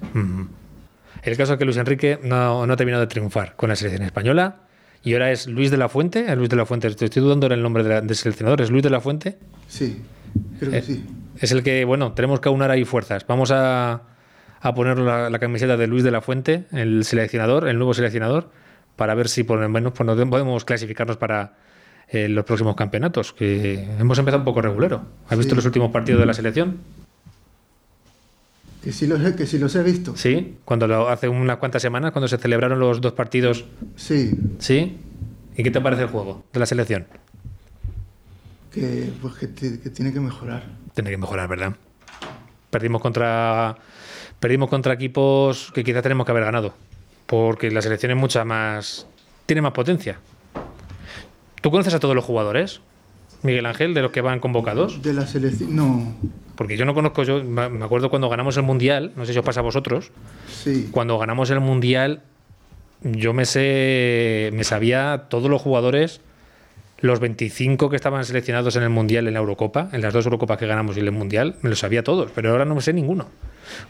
El caso es que Luis Enrique no, no ha terminado de triunfar con la selección española y ahora es Luis de la Fuente. ¿Es Luis de la Fuente, te estoy dudando el nombre de la- del seleccionador. ¿Es Luis de la Fuente? Sí, creo que Eh, sí. Es el que, bueno, tenemos que aunar ahí fuerzas. Vamos a, a poner la, la camiseta de Luis de la Fuente, el seleccionador, el nuevo seleccionador, para ver si por lo menos pues, podemos clasificarnos para eh, los próximos campeonatos. Que hemos empezado un poco regulero. ¿Has visto los últimos partidos de la selección? Que sí los he, que sí los he visto. Sí, cuando lo, hace unas cuantas semanas, cuando se celebraron los dos partidos Sí, ¿Sí? ¿Y qué te parece el juego de la selección? Que, pues que, ti- que tiene que mejorar. Tiene que mejorar, ¿verdad? Perdimos contra perdimos contra equipos que quizás tenemos que haber ganado, porque la selección es mucha más tiene más potencia. ¿Tú conoces a todos los jugadores, Miguel Ángel, de los que van convocados? De la selección, no. Porque yo no conozco, yo me me acuerdo cuando ganamos el Mundial, no sé si os pasa a vosotros, Sí. cuando ganamos el Mundial, yo me sé, me sabía todos los jugadores, los 25 que estaban seleccionados en el Mundial, en la Eurocopa, en las dos Eurocopas que ganamos y en el Mundial, me los sabía todos, pero ahora no me sé ninguno.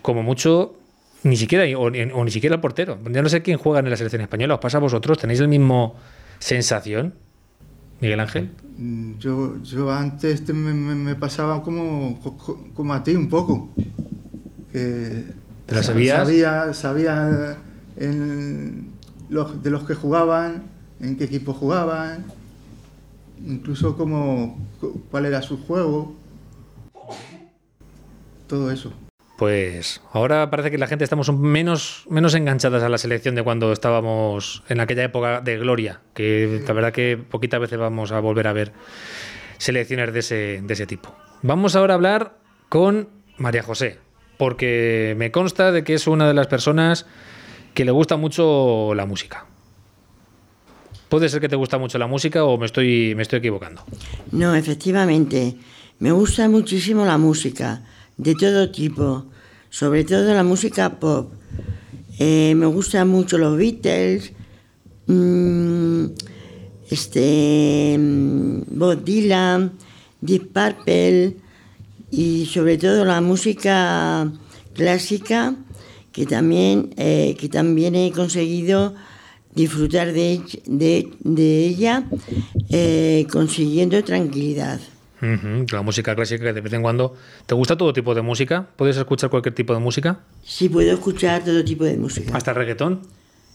Como mucho, ni siquiera, o, ni- o ni siquiera el portero. Ya no sé quién juega en la selección española. ¿Os pasa a vosotros? ¿Tenéis el mismo sensación, Miguel Ángel? Mm, Yo, yo antes te- me, me- me pasaba como, co- como a ti un poco. Que ¿Te la sabías? Sabía, sabía en los, de los que jugaban, en qué equipo jugaban, incluso cómo, cu- cuál era su juego. Todo eso. Pues ahora parece que la gente estamos menos, menos enganchadas a la selección de cuando estábamos en aquella época de gloria, que la verdad que poquitas veces vamos a volver a ver selecciones de ese, de ese tipo. Vamos ahora a hablar con María José, porque me consta de que es una de las personas que le gusta mucho la música. Puede ser que te gusta mucho la música o me estoy, me estoy equivocando. No, efectivamente. Me gusta muchísimo la música, de todo tipo, sobre todo la música pop. Eh, me gustan mucho los Beatles, mm, este, mm, Bob Dylan, Deep Purple y sobre todo la música clásica que también, eh, que también he conseguido disfrutar de, ell- de, de ella eh, consiguiendo tranquilidad. La música clásica que de vez en cuando... ¿Te gusta todo tipo de música? ¿Puedes escuchar cualquier tipo de música? Sí, puedo escuchar todo tipo de música. ¿Hasta reggaetón?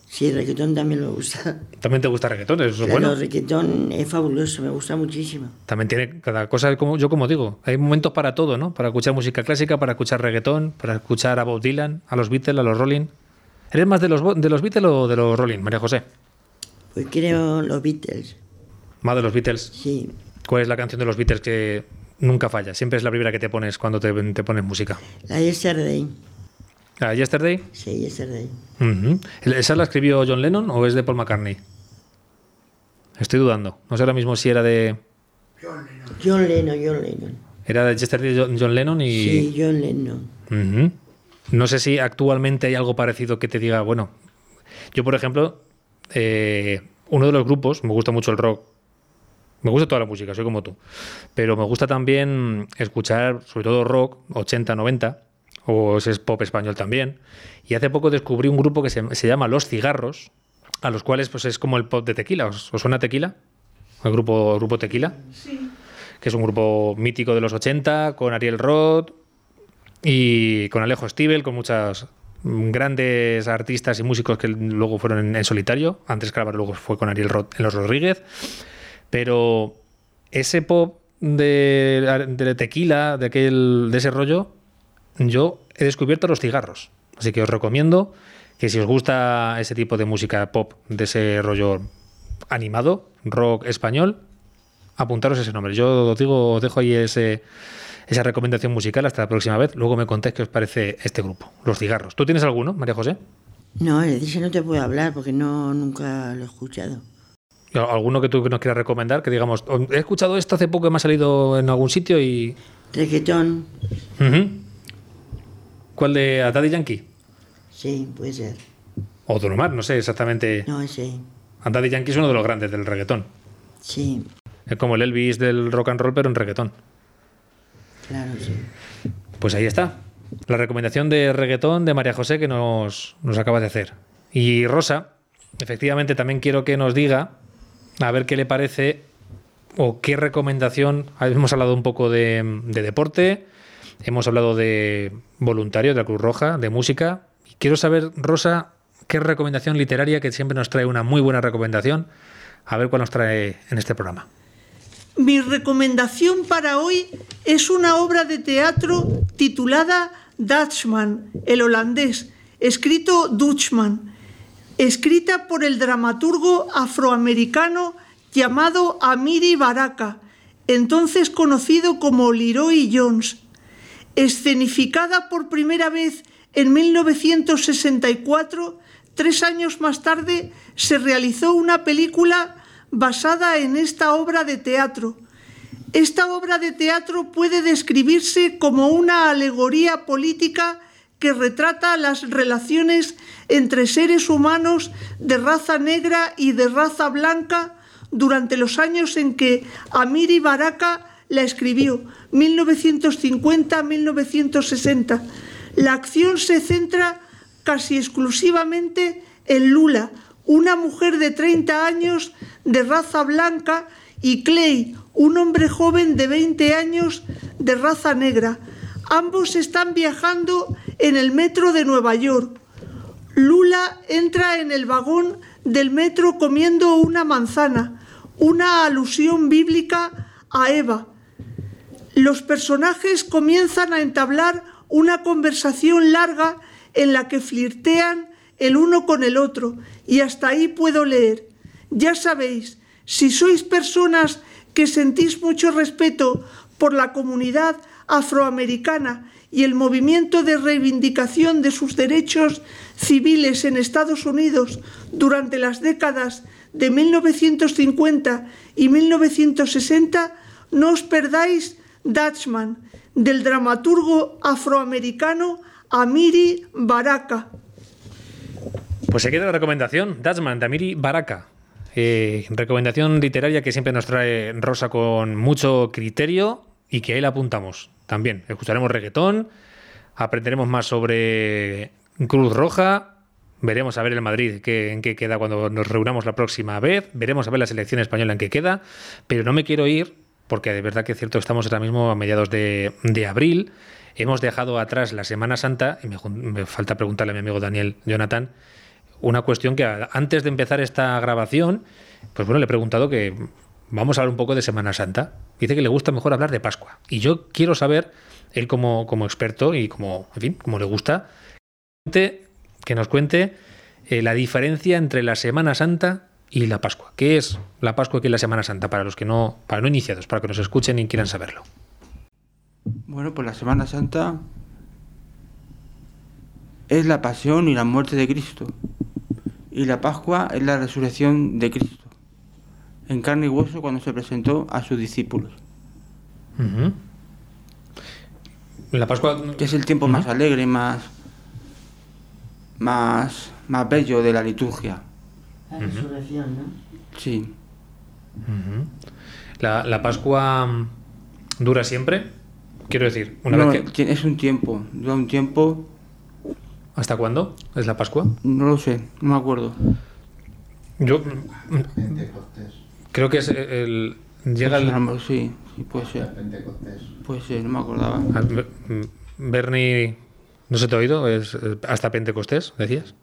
Sí, el reggaetón también me gusta. También te gusta reggaetón, eso es Claro, bueno. el reggaetón es fabuloso, me gusta muchísimo. También tiene cada cosa, como yo como digo, hay momentos para todo, ¿no? Para escuchar música clásica, para escuchar reggaetón, para escuchar a Bob Dylan, a los Beatles, a los Rolling. ¿Eres más de los, de los Beatles o de los Rolling, María José? Pues creo los Beatles, Más de los Beatles. sí. ¿Cuál es la canción de los Beatles que nunca falla? Siempre es la primera que te pones cuando te, te pones música. La Yesterday, ¿La Yesterday? sí, Yesterday. ¿Esa la escribió John Lennon o es de Paul McCartney? Estoy dudando. No sé ahora mismo si era de... John Lennon, John Lennon. Era de Yesterday de John- John Lennon y... Sí, John Lennon. Ujú. No sé si actualmente hay algo parecido que te diga, bueno, yo por ejemplo, eh, uno de los grupos, me gusta mucho el rock, me gusta toda la música, soy como tú, pero me gusta también escuchar sobre todo rock 80, 90, o ese es pop español también, y hace poco descubrí un grupo que se, se llama Los Cigarros, a los cuales pues es como el pop de Tequila, ¿os, os suena Tequila? El grupo, el grupo Tequila, que es un grupo mítico de los 80, con Ariel Roth, y con Alejo Stivel, con muchas grandes artistas y músicos que luego fueron en, solitario. Antes, claro, luego fue con Ariel en Los Rodríguez. Pero ese pop de, de tequila, de, aquel, de ese rollo, yo he descubierto los cigarros. Así que os recomiendo que si os gusta ese tipo de música pop, de ese rollo animado, rock español, apuntaros ese nombre. Yo os digo, os dejo ahí ese, esa recomendación musical hasta la próxima vez. Luego me contéis qué os parece este grupo, Los Cigarros. ¿Tú tienes alguno, María José? No, de ese no te puedo hablar porque no nunca lo he escuchado. ¿Alguno que tú nos quieras recomendar? Que digamos, "Oh, he escuchado esto hace poco que me ha salido en algún sitio y... Reggaetón, Ujú. ¿Cuál de a Daddy Yankee? sí, puede ser. O Don Omar, no sé exactamente. No, ese, A Daddy Yankee es uno de los grandes del reggaetón. sí, Es como el Elvis del rock and roll, pero en reggaetón. Claro, sí. Pues ahí está. La recomendación de reggaetón de María José que nos, nos acaba de hacer. Y Rosa, efectivamente también quiero que nos diga, a ver qué le parece o qué recomendación. Hemos hablado un poco de, de deporte, hemos hablado de voluntario de la Cruz Roja, de música. Y quiero saber, Rosa, qué recomendación literaria, que siempre nos trae una muy buena recomendación, a ver cuál nos trae en este programa. Mi recomendación para hoy es una obra de teatro titulada Dutchman, el holandés, escrito Dutchman, escrita por el dramaturgo afroamericano llamado Amiri Baraka, entonces conocido como Leroy Jones, escenificada por primera vez en 1964, tres años más tarde se realizó una película basada en esta obra de teatro. Esta obra de teatro puede describirse como una alegoría política que retrata las relaciones entre seres humanos de raza negra y de raza blanca durante los años en que Amiri Baraka la escribió, 1950-1960. La acción se centra casi exclusivamente en Lula, una mujer de 30 años de raza blanca, y Clay, un hombre joven de 20 años de raza negra. Ambos están viajando en el metro de Nueva York. Lula entra en el vagón del metro comiendo una manzana, una alusión bíblica a Eva. Los personajes comienzan a entablar una conversación larga en la que flirtean el uno con el otro, y hasta ahí puedo leer. Ya sabéis, si sois personas que sentís mucho respeto por la comunidad afroamericana y el movimiento de reivindicación de sus derechos civiles en Estados Unidos durante las décadas de 1950 y 1960, no os perdáis Dutchman, del dramaturgo afroamericano Amiri Baraka. Pues se queda la recomendación, Dutchman, de Amiri Baraka. Eh, recomendación literaria que siempre nos trae Rosa con mucho criterio y que ahí la apuntamos también. Escucharemos reggaetón, aprenderemos más sobre Cruz Roja, veremos a ver el Madrid qué, en qué queda cuando nos reunamos la próxima vez, veremos a ver la selección española en qué queda, pero no me quiero ir porque de verdad que es cierto, estamos ahora mismo a mediados de, abril, hemos dejado atrás la Semana Santa, y me, falta preguntarle a mi amigo Daniel Jonathan, una cuestión que antes de empezar esta grabación, pues bueno, le he preguntado que vamos a hablar un poco de Semana Santa. Dice que le gusta mejor hablar de Pascua. Y yo quiero saber, él como, como experto y como, en fin, como le gusta, que nos cuente eh, la diferencia entre la Semana Santa y la Pascua. ¿Qué es la Pascua y la Semana Santa para los que no, para no iniciados, para que nos escuchen y quieran saberlo? Bueno, pues la Semana Santa es la pasión y la muerte de Cristo. Y la Pascua es la resurrección de Cristo, en carne y hueso cuando se presentó a sus discípulos. La Pascua... Que es el tiempo más alegre, más, más, más bello de la liturgia. La resurrección, ¿no? Sí. la, Pascua mm, dura siempre? Quiero decir, una vez que... Es un tiempo, dura un tiempo... ¿Hasta cuándo es la Pascua? No lo sé, no me acuerdo. Yo... Creo que es el... Llega el... Sí, sí, puede ser. Puede ser, no me acordaba. Ah, Bernie, ¿no se te ha oído? Es hasta Pentecostés, decías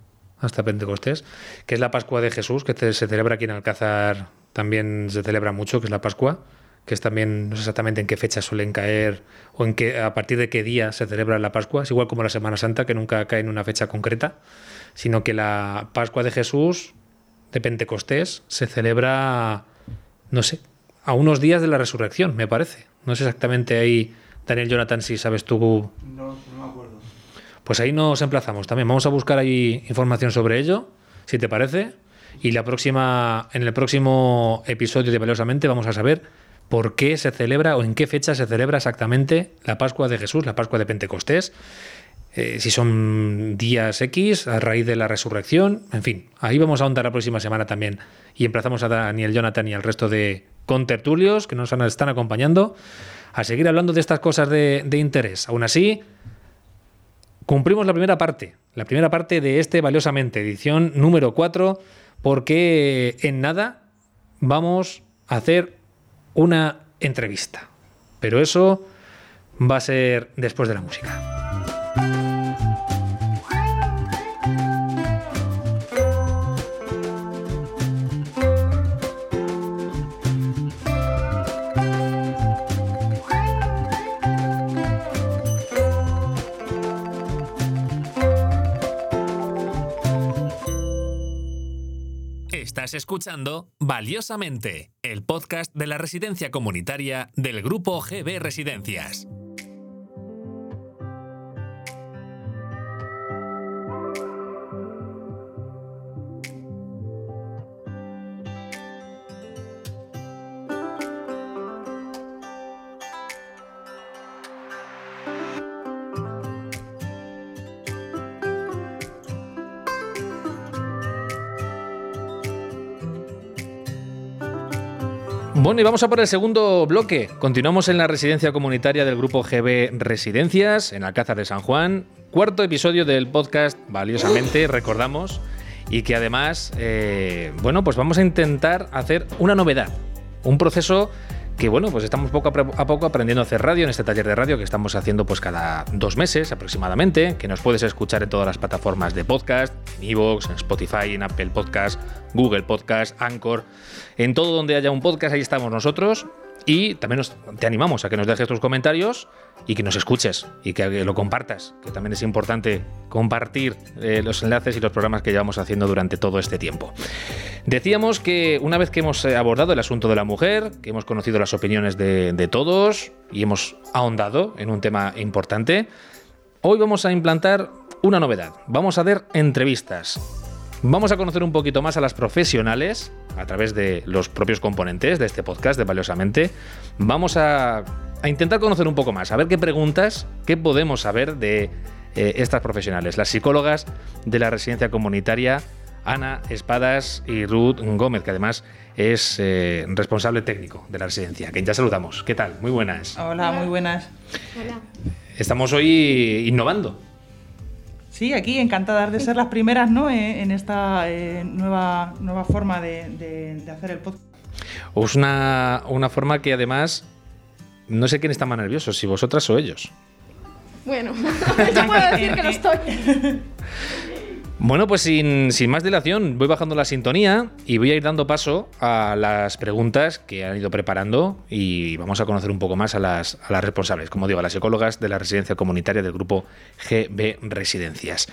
hasta Pentecostés, que es la Pascua de Jesús, que se celebra aquí en Alcázar, también se celebra mucho, que es la Pascua, que es también, no sé exactamente en qué fecha suelen caer o en qué, a partir de qué día se celebra la Pascua, es igual como la Semana Santa, que nunca cae en una fecha concreta, sino que la Pascua de Jesús, de Pentecostés, se celebra, no sé, a unos días de la resurrección, me parece. No sé exactamente ahí, Daniel Jonathan, si sabes tú. No, no me acuerdo. Pues ahí nos emplazamos también. Vamos a buscar ahí información sobre ello, si te parece. Y la próxima, en el próximo episodio de Valiosamente vamos a saber por qué se celebra o en qué fecha se celebra exactamente la Pascua de Jesús, la Pascua de Pentecostés. Eh, si son días X a raíz de la resurrección, en fin, ahí vamos a ahondar la próxima semana también. Y emplazamos a Daniel Jonathan y al resto de contertulios que nos están acompañando a seguir hablando de estas cosas de, de interés. Aún así, Cumplimos la primera parte, la primera parte de este Valiosamente, edición número 4, porque en nada vamos a hacer una entrevista. Pero eso va a ser después de la música. Escuchando Valiosamente, el podcast de la residencia comunitaria del grupo GB Residencias. Bueno, y vamos a por el segundo bloque. Continuamos en la residencia comunitaria del grupo GB Residencias, en Alcázar de San Juan. Cuarto episodio del podcast, valiosamente, recordamos. Y que además, eh, bueno, pues vamos a intentar hacer una novedad. Un proceso que bueno, pues estamos poco a poco aprendiendo a hacer radio en este taller de radio que estamos haciendo pues cada dos meses aproximadamente, que nos puedes escuchar en todas las plataformas de podcast, en Evox, en Spotify, en Apple Podcast, Google Podcast, Anchor, en todo donde haya un podcast ahí estamos nosotros y también te animamos a que nos dejes tus comentarios y que nos escuches y que lo compartas, que también es importante compartir eh, los enlaces y los programas que llevamos haciendo durante todo este tiempo. Decíamos que una vez que hemos eh, abordado el asunto de la mujer, que hemos conocido las opiniones de, todos y hemos ahondado en un tema importante, hoy vamos a implantar una novedad. Vamos a ver entrevistas. Vamos a conocer un poquito más a las profesionales a través de los propios componentes de este podcast de Valiosamente. Vamos a, intentar conocer un poco más, a ver qué preguntas, qué podemos saber de eh, estas profesionales, las psicólogas de la residencia comunitaria. Ana Espadas y Ruth Gómez, que además es eh, responsable técnico de la residencia, que ya saludamos. ¿Qué tal? Muy buenas. Hola, muy buenas. Hola. Estamos hoy innovando Sí, aquí encantadas de ser las primeras ¿no? Eh, en esta eh, nueva, nueva forma de, hacer el podcast. Es una, una forma que además no sé quién está más nervioso, si vosotras o ellos. Bueno, <laughs> yo puedo decir que lo estoy. <laughs> Bueno, pues sin, más dilación, voy bajando la sintonía y voy a ir dando paso a las preguntas que han ido preparando y vamos a conocer un poco más a las, a las responsables, como digo, a las psicólogas de la residencia comunitaria del grupo GB Residencias.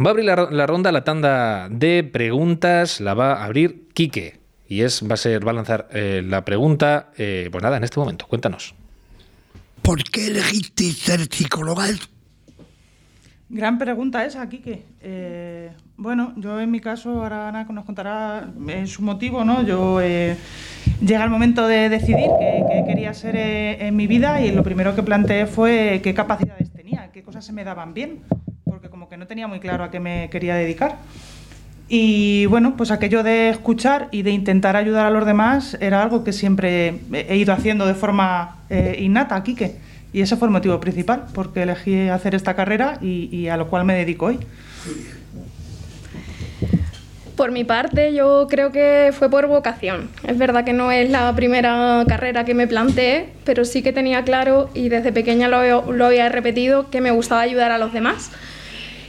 Va a abrir la, ronda, la tanda de preguntas, la va a abrir Quique y es, va a ser, va a lanzar eh, la pregunta, eh, pues nada, en este momento, cuéntanos. ¿Por qué elegiste ser psicóloga? Gran pregunta esa, Kike. Eh, bueno, yo en mi caso, ahora Ana nos contará eh, su motivo, ¿no? Yo eh, llega el momento de decidir qué, quería ser eh, en mi vida y lo primero que planteé fue qué capacidades tenía, qué cosas se me daban bien, porque como que no tenía muy claro a qué me quería dedicar. Y bueno, pues aquello de escuchar y de intentar ayudar a los demás era algo que siempre he ido haciendo de forma innata, Kike. Y ese fue el motivo principal, porque elegí hacer esta carrera y, a lo cual me dedico hoy. Por mi parte, yo creo que fue por vocación. Es verdad que no es la primera carrera que me planteé, pero sí que tenía claro y desde pequeña lo, lo había repetido que me gustaba ayudar a los demás.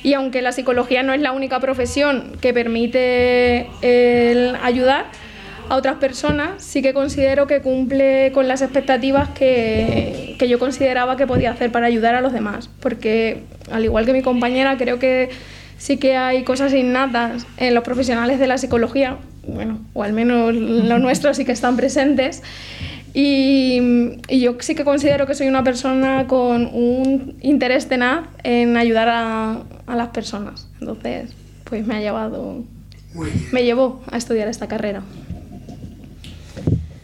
Y aunque la psicología no es la única profesión que permite el ayudar, a otras personas, sí que considero que cumple con las expectativas que, que, yo consideraba que podía hacer para ayudar a los demás. Porque, al igual que mi compañera, creo que sí que hay cosas innatas en los profesionales de la psicología, bueno, o al menos los <laughs> nuestros sí que están presentes. Y, y, yo sí que considero que soy una persona con un interés tenaz en ayudar a, a las personas. Entonces, pues me ha llevado, me llevó a estudiar esta carrera.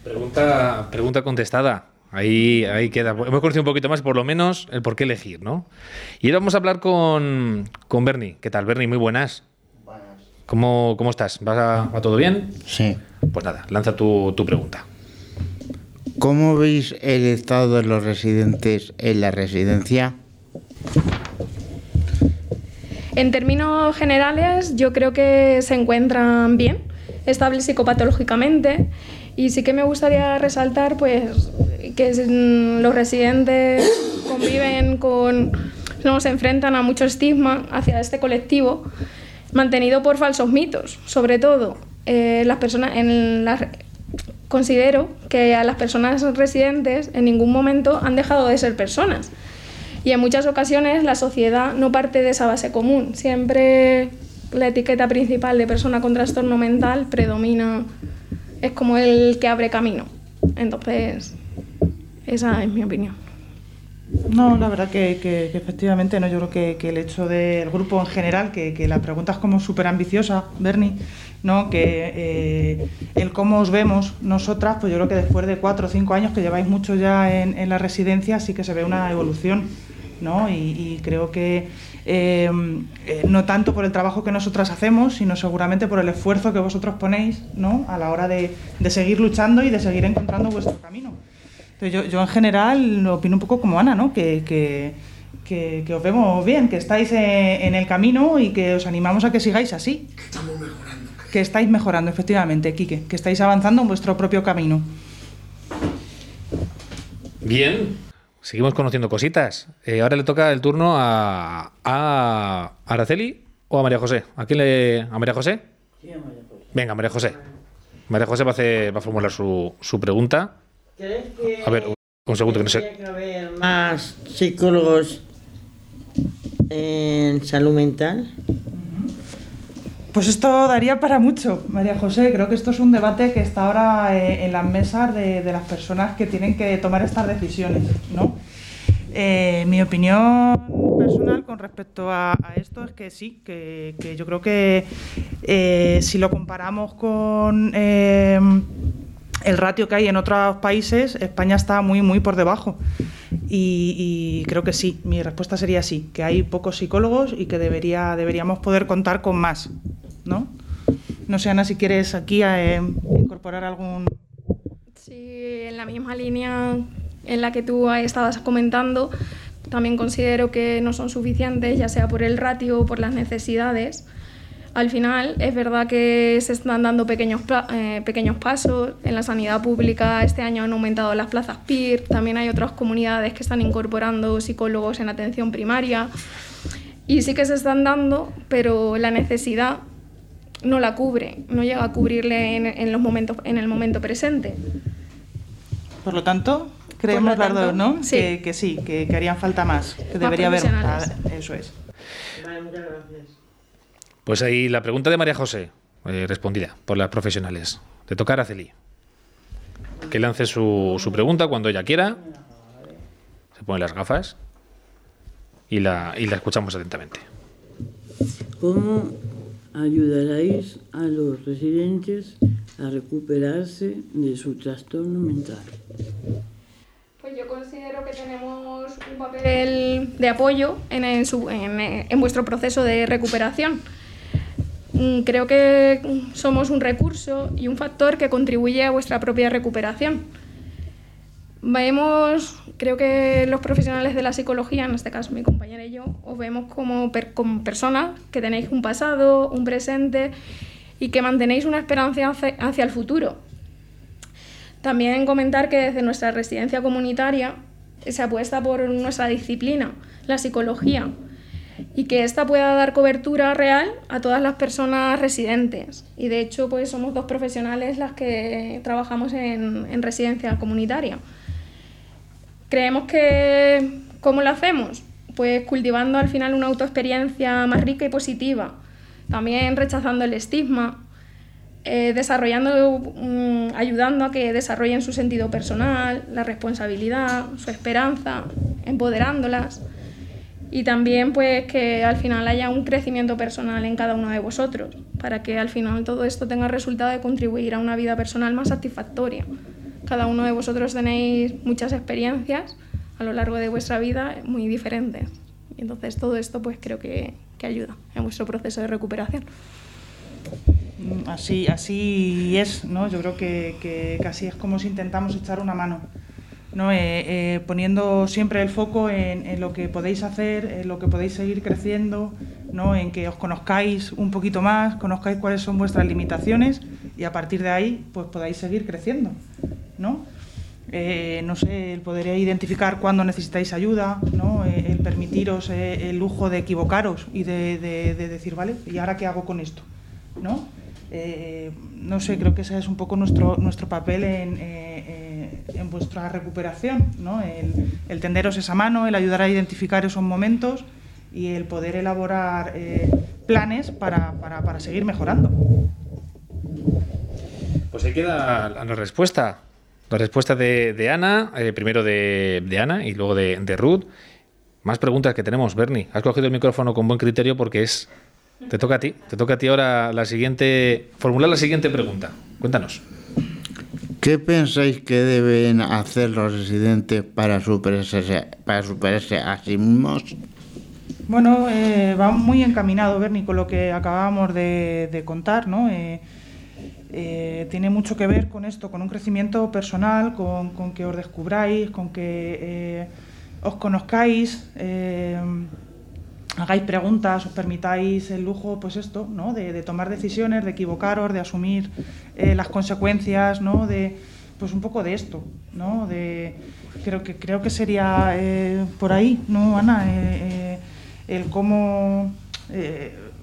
Pregunta, pregunta contestada. Ahí, ahí queda. Hemos conocido un poquito más, por lo menos, el por qué elegir, ¿no? Y ahora vamos a hablar con, con Bernie. ¿Qué tal, Bernie? Muy buenas. Buenas. ¿Cómo, cómo estás? ¿Va, todo bien? Sí. Pues nada, lanza tu, tu pregunta. ¿Cómo veis el estado de los residentes en la residencia? En términos generales, yo creo que se encuentran bien, estables psicopatológicamente y sí que me gustaría resaltar pues, que mm, los residentes conviven con, no, se enfrentan a mucho estigma hacia este colectivo, mantenido por falsos mitos, sobre todo. Eh, las personas en la, considero que a las personas residentes en ningún momento han dejado de ser personas. Y en muchas ocasiones la sociedad no parte de esa base común. Siempre la etiqueta principal de persona con trastorno mental predomina es como el que abre camino. Entonces, esa es mi opinión. No, la verdad que, efectivamente, no, yo creo que, que, el hecho del grupo en general, que, la pregunta es como súper ambiciosa, Bernie, ¿no? que eh, el cómo os vemos nosotras, pues yo creo que después de cuatro o cinco años que lleváis mucho ya en, en, la residencia, sí que se ve una evolución. ¿no? Y, creo que eh, eh, no tanto por el trabajo que nosotras hacemos, sino seguramente por el esfuerzo que vosotros ponéis ¿no? a la hora de, seguir luchando y de seguir encontrando vuestro camino. yo, yo, en general opino un poco como Ana, ¿no? que, que, que, os vemos bien, que estáis en el camino y que os animamos a que sigáis así. Que estamos mejorando. Que estáis mejorando, efectivamente, Quique, que estáis avanzando en vuestro propio camino. Bien, seguimos conociendo cositas. Eh, ahora le toca el turno a, a Araceli o a María José. ¿A quién le.? ¿A María José? Sí, a María José. Venga, María José. María José va a, hacer, va a formular su, su pregunta. ¿Crees que a ver, un segundo que no sé. que haber más psicólogos en salud mental? Pues esto daría para mucho, María José. Creo que esto es un debate que está ahora eh, en las mesas de, las personas que tienen que tomar estas decisiones. ¿no? Eh, mi opinión personal con respecto a, esto es que sí, que, yo creo que eh, si lo comparamos con el ratio que hay en otros países, España está muy, muy por debajo. Y, creo que sí, mi respuesta sería sí, que hay pocos psicólogos y que debería, deberíamos poder contar con más, ¿no? No sé, Ana, si quieres aquí eh, incorporar algún... Sí, en la misma línea en la que tú estabas comentando, también considero que no son suficientes, ya sea por el ratio o por las necesidades al final es verdad que se están dando pequeños, eh, pequeños pasos. En la sanidad pública este año han aumentado las plazas PIR. También hay otras comunidades que están incorporando psicólogos en atención primaria. Y sí que se están dando, pero la necesidad no la cubre, no llega a cubrirle en, los momentos, en el momento presente. Por lo tanto, creemos las dos, ¿no? Sí. Que, sí, que, harían falta más, que debería haber. Eso es. Vale, muchas gracias. Pues ahí la pregunta de María José, eh, respondida por las profesionales. Te toca a Araceli. Que lance su, su, pregunta cuando ella quiera. Se pone las gafas y la, y la escuchamos atentamente. ¿Cómo ayudaréis a los residentes a recuperarse de su trastorno mental? Pues yo considero que tenemos un papel de apoyo en, en, en, en vuestro proceso de recuperación Mm, creo que somos un recurso y un factor que contribuye a vuestra propia recuperación. Vemos, creo que los profesionales de la psicología, en este caso mi compañera y yo, os vemos como, como personas que tenéis un pasado, un presente y que mantenéis una esperanza hacia el futuro. También comentar que desde nuestra residencia comunitaria se apuesta por nuestra disciplina, la psicología y que ésta pueda dar cobertura real a todas las personas residentes. Y de hecho, pues somos dos profesionales las que trabajamos en, en residencia comunitaria. Creemos que, ¿cómo lo hacemos? Pues cultivando al final una autoexperiencia más rica y positiva, también rechazando el estigma, eh, desarrollando, mm, ayudando a que desarrollen su sentido personal, la responsabilidad, su esperanza, empoderándolas y también pues que al final haya un crecimiento personal en cada uno de vosotros, para que al final todo esto tenga resultado de contribuir a una vida personal más satisfactoria. Cada uno de vosotros tenéis muchas experiencias a lo largo de vuestra vida muy diferentes. Y entonces todo esto pues creo que, que ayuda en vuestro proceso de recuperación. Mm, así, así es, ¿no? Yo creo que, que es como si intentamos echar una mano ¿no? Eh, eh, poniendo siempre el foco en, lo que podéis hacer, en lo que podéis seguir creciendo, ¿no? en que os conozcáis un poquito más, conozcáis cuáles son vuestras limitaciones y a partir de ahí pues podáis seguir creciendo. ¿No? Eh, no sé, el poder identificar cuándo necesitáis ayuda, ¿no? el permitiros el lujo de equivocaros y de, de, decir, vale, ¿y ahora qué hago con esto? ¿no? no sé, creo que ese es un poco nuestro, nuestro papel en en vuestra recuperación, ¿no? el, tenderos esa mano, el ayudar a identificar esos momentos y el poder elaborar eh, planes para, para, seguir mejorando. Pues ahí queda la, respuesta. La respuesta de, Ana, eh, primero de, Ana y luego de, de, Ruth. Más preguntas que tenemos, Bernie. Has cogido el micrófono con buen criterio porque es. Te toca a ti. Te toca a ti ahora la siguiente. Formular la siguiente pregunta. Cuéntanos. ¿Qué pensáis que deben hacer los residentes para superarse, para superarse a sí mismos? Bueno, eh, va muy encaminado, Bernie, con lo que acabábamos de, de contar, ¿no? Eh, eh, tiene mucho que ver con esto, con un crecimiento personal, con, que os descubráis, con que eh, os conozcáis, eh, hagáis preguntas, os permitáis el lujo, pues esto, ¿no? De, de tomar decisiones, de equivocaros, de asumir las consecuencias, ¿no? De, pues un poco de esto, ¿no? De, creo que creo que sería por ahí, ¿no, Ana? El cómo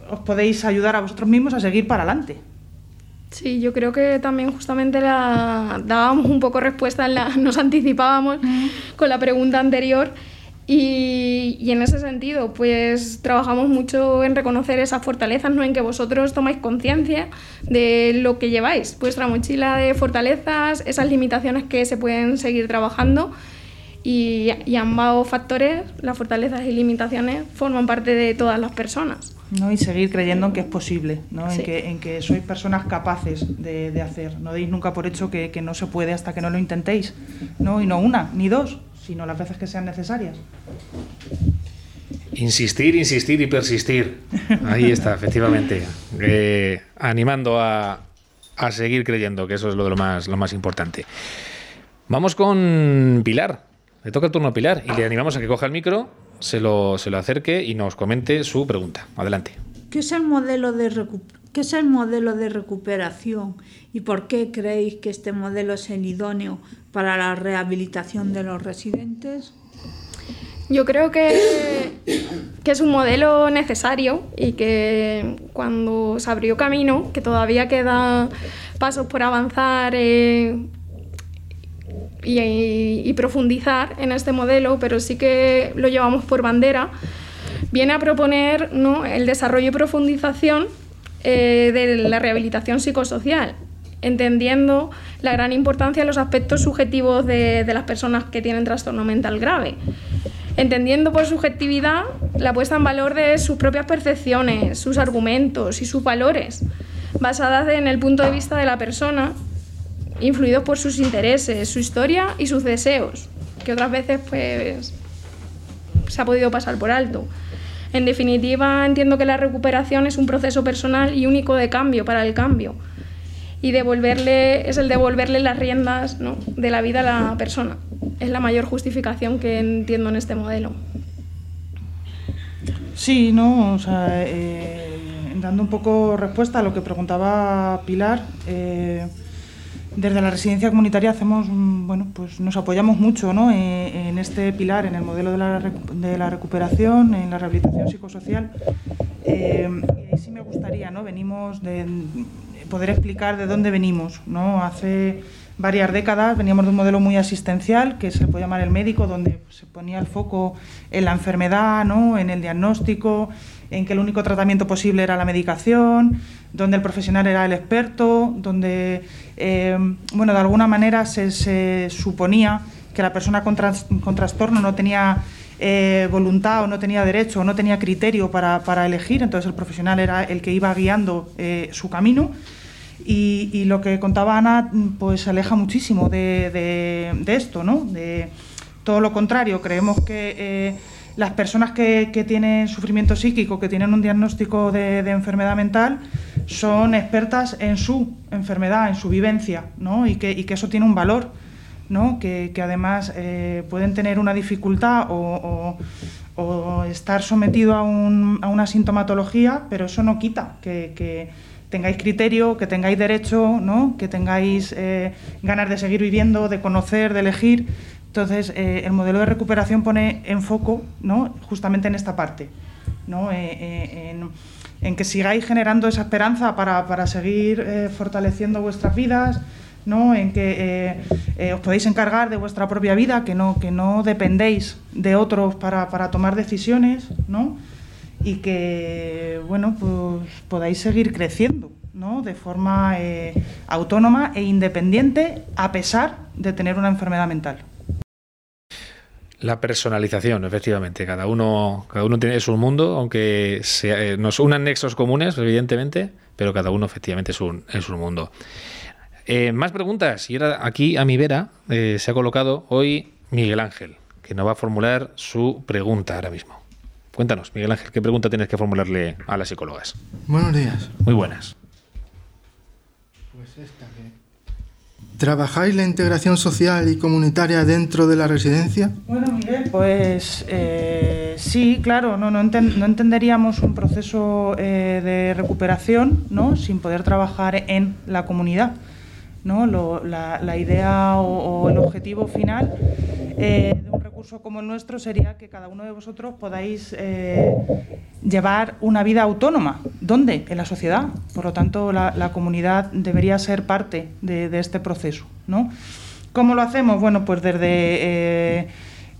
os podéis ayudar a vosotros mismos a seguir para adelante. Sí, yo creo que también justamente la, dábamos un poco respuesta, en la, <laughs> nos anticipábamos con la pregunta anterior y, y en ese sentido pues trabajamos mucho en reconocer esas fortalezas, ¿no? en que vosotros tomáis conciencia de lo que lleváis, vuestra mochila de fortalezas, esas limitaciones que se pueden seguir trabajando y, y ambos factores, las fortalezas y limitaciones, forman parte de todas las personas. ¿No? y seguir creyendo en que es posible, ¿no? en, que, en que sois personas capaces de, de hacer. No deis nunca por hecho que, que no se puede hasta que no lo intentéis. ¿no? Y no una, ni dos, sino las veces que sean necesarias. Insistir, insistir y persistir. Ahí está, <laughs> efectivamente. Eh, animando a, a seguir creyendo, que eso es lo, de lo, más, lo más importante. Vamos con Pilar. Le toca el turno a Pilar y le animamos a que coja el micro, se lo, se lo acerque y nos comente su pregunta. Adelante. ¿Qué es el modelo de recu- ¿Qué es el modelo de recuperación y por qué creéis que este modelo es el idóneo para la rehabilitación de los residentes? Yo creo que, que es un modelo necesario y que cuando se abrió camino, que todavía queda pasos por avanzar eh, y, profundizar en este modelo, pero sí que lo llevamos por bandera, viene a proponer ¿no? el desarrollo y profundización eh, de la rehabilitación psicosocial, entendiendo la gran importancia de los aspectos subjetivos de las personas que tienen trastorno mental grave entendiendo por subjetividad la puesta en valor de sus propias percepciones, sus argumentos y sus valores, basadas en el punto de vista de la persona, influidos por sus intereses, su historia y sus deseos, que otras veces pues se ha podido pasar por alto. En definitiva, entiendo que la recuperación es un proceso personal y único de cambio para el cambio. Y devolverle, es el devolverle las riendas ¿no? de la vida a la persona. Es la mayor justificación que entiendo en este modelo. Sí, no, o sea, eh, dando un poco respuesta a lo que preguntaba Pilar, eh, desde la residencia comunitaria hacemos, bueno, pues nos apoyamos mucho ¿no? Eh, en este pilar, en el modelo de la, de la recuperación, en la rehabilitación psicosocial. Eh, y ahí sí me gustaría, ¿no? Venimos de poder explicar de dónde venimos, ¿no? Hace varias décadas veníamos de un modelo muy asistencial, que se puede llamar el médico, donde se ponía el foco en la enfermedad, ¿no? en el diagnóstico, en que el único tratamiento posible era la medicación, donde el profesional era el experto, donde, eh, bueno, de alguna manera se, suponía que la persona con, con trastorno no tenía eh, voluntad o no tenía derecho o no tenía criterio para, para elegir, entonces el profesional era el que iba guiando eh, su camino. Y, lo que contaba Ana, pues se aleja muchísimo de, de- esto, ¿no? De todo lo contrario, creemos que las personas que, tienen sufrimiento psíquico, que tienen un diagnóstico de, enfermedad mental, son expertas en su enfermedad, en su vivencia, ¿no? Y que, y que eso tiene un valor, ¿no? Que, además eh, pueden tener una dificultad o, estar sometido a, un- a una sintomatología, pero eso no quita que, que tengáis criterio, que tengáis derecho, ¿no? que tengáis eh, ganas de seguir viviendo, de conocer, de elegir. Entonces, eh, el modelo de recuperación pone en foco ¿no? justamente en esta parte, ¿no? Eh, eh, en, que sigáis generando esa esperanza para, para seguir fortaleciendo vuestras vidas, ¿no? en que os podéis encargar de vuestra propia vida, que no, que no dependéis de otros para, para tomar decisiones, ¿no? y que bueno, pues podáis seguir creciendo ¿no? de forma autónoma e independiente a pesar de tener una enfermedad mental. La personalización, efectivamente. Cada uno, cada uno tiene su mundo, aunque sea, eh, nos unan nexos comunes, evidentemente, pero cada uno efectivamente es un, es un mundo. Eh, más preguntas. Y ahora aquí a mi vera eh, se ha colocado hoy Miguel Ángel, que nos va a formular su pregunta ahora mismo. Cuéntanos, Miguel Ángel, ¿qué pregunta tienes que formularle a las psicólogas? Buenos días. Muy buenas. Pues esta que... ¿Trabajáis la integración social y comunitaria dentro de la residencia? Bueno, Miguel, pues eh, sí, claro, no, no, enten- no entenderíamos un proceso eh, de recuperación ¿no? sin poder trabajar en la comunidad. ¿no? La, idea o el objetivo final eh, de un recurso como el nuestro sería que cada uno de vosotros podáis eh, llevar una vida autónoma. ¿Dónde? En la sociedad. Por lo tanto, la, comunidad debería ser parte de, este proceso. ¿no? ¿Cómo lo hacemos? Bueno, pues desde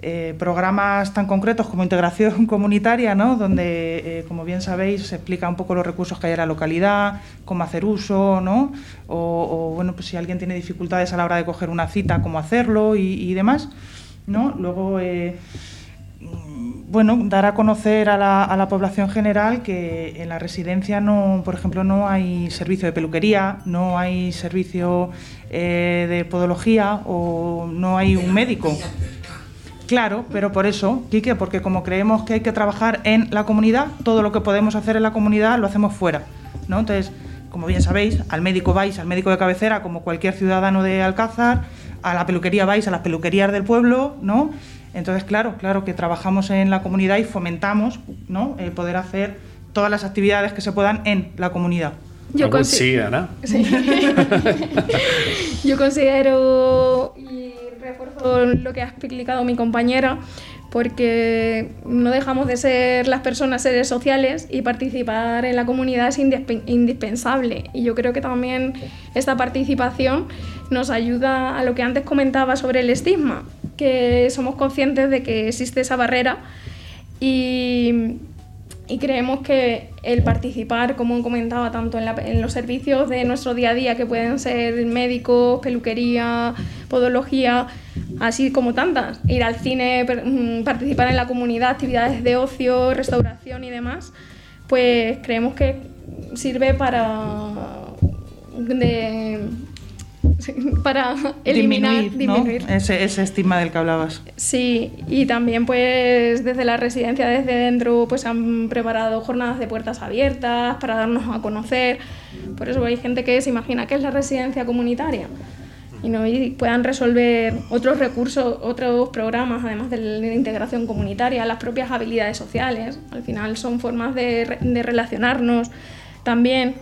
eh, programas tan concretos como integración <laughs> comunitaria, ¿no? donde, como bien sabéis, se explica un poco los recursos que hay en la localidad, cómo hacer uso, ¿no? o, bueno, pues si alguien tiene dificultades a la hora de coger una cita, cómo hacerlo y demás. ¿No? Luego, eh, mm, bueno, dar a conocer a la, a la población general que en la residencia no, por ejemplo, no hay servicio de peluquería, no hay servicio eh, de podología o no hay un médico. Claro, pero por eso, Quique, porque como creemos que hay que trabajar en la comunidad, todo lo que podemos hacer en la comunidad lo hacemos fuera, ¿no? Entonces, como bien sabéis, al médico vais, al médico de cabecera, como cualquier ciudadano de Alcázar, a la peluquería vais, a las peluquerías del pueblo, ¿no? Entonces, claro, claro que trabajamos en la comunidad y fomentamos, ¿no? El poder hacer todas las actividades que se puedan en la comunidad. Yo consi- sí, Ana. <laughs> Sí. Yo considero y refuerzo lo que ha explicado mi compañera, porque no dejamos de ser las personas seres sociales y participar en la comunidad es indispe- indispensable. Y yo creo que también esta participación nos ayuda a lo que antes comentaba sobre el estigma, que somos conscientes de que existe esa barrera y y creemos que el participar, como comentaba, tanto en, la- en los servicios de nuestro día a día, que pueden ser médicos, peluquería, podología, así como tantas, ir al cine, mm, participar en la comunidad, actividades de ocio, restauración y demás, pues creemos que sirve para, de- para eliminar, disminuir, ¿no? disminuir. Ese, ese estigma del que hablabas. Sí, y también pues desde la residencia, desde dentro, pues han preparado jornadas de puertas abiertas para darnos a conocer. Por eso hay gente que se imagina que es la residencia comunitaria y no y puedan resolver otros recursos, otros programas, además de la integración comunitaria, las propias habilidades sociales. Al final son formas de, de relacionarnos también.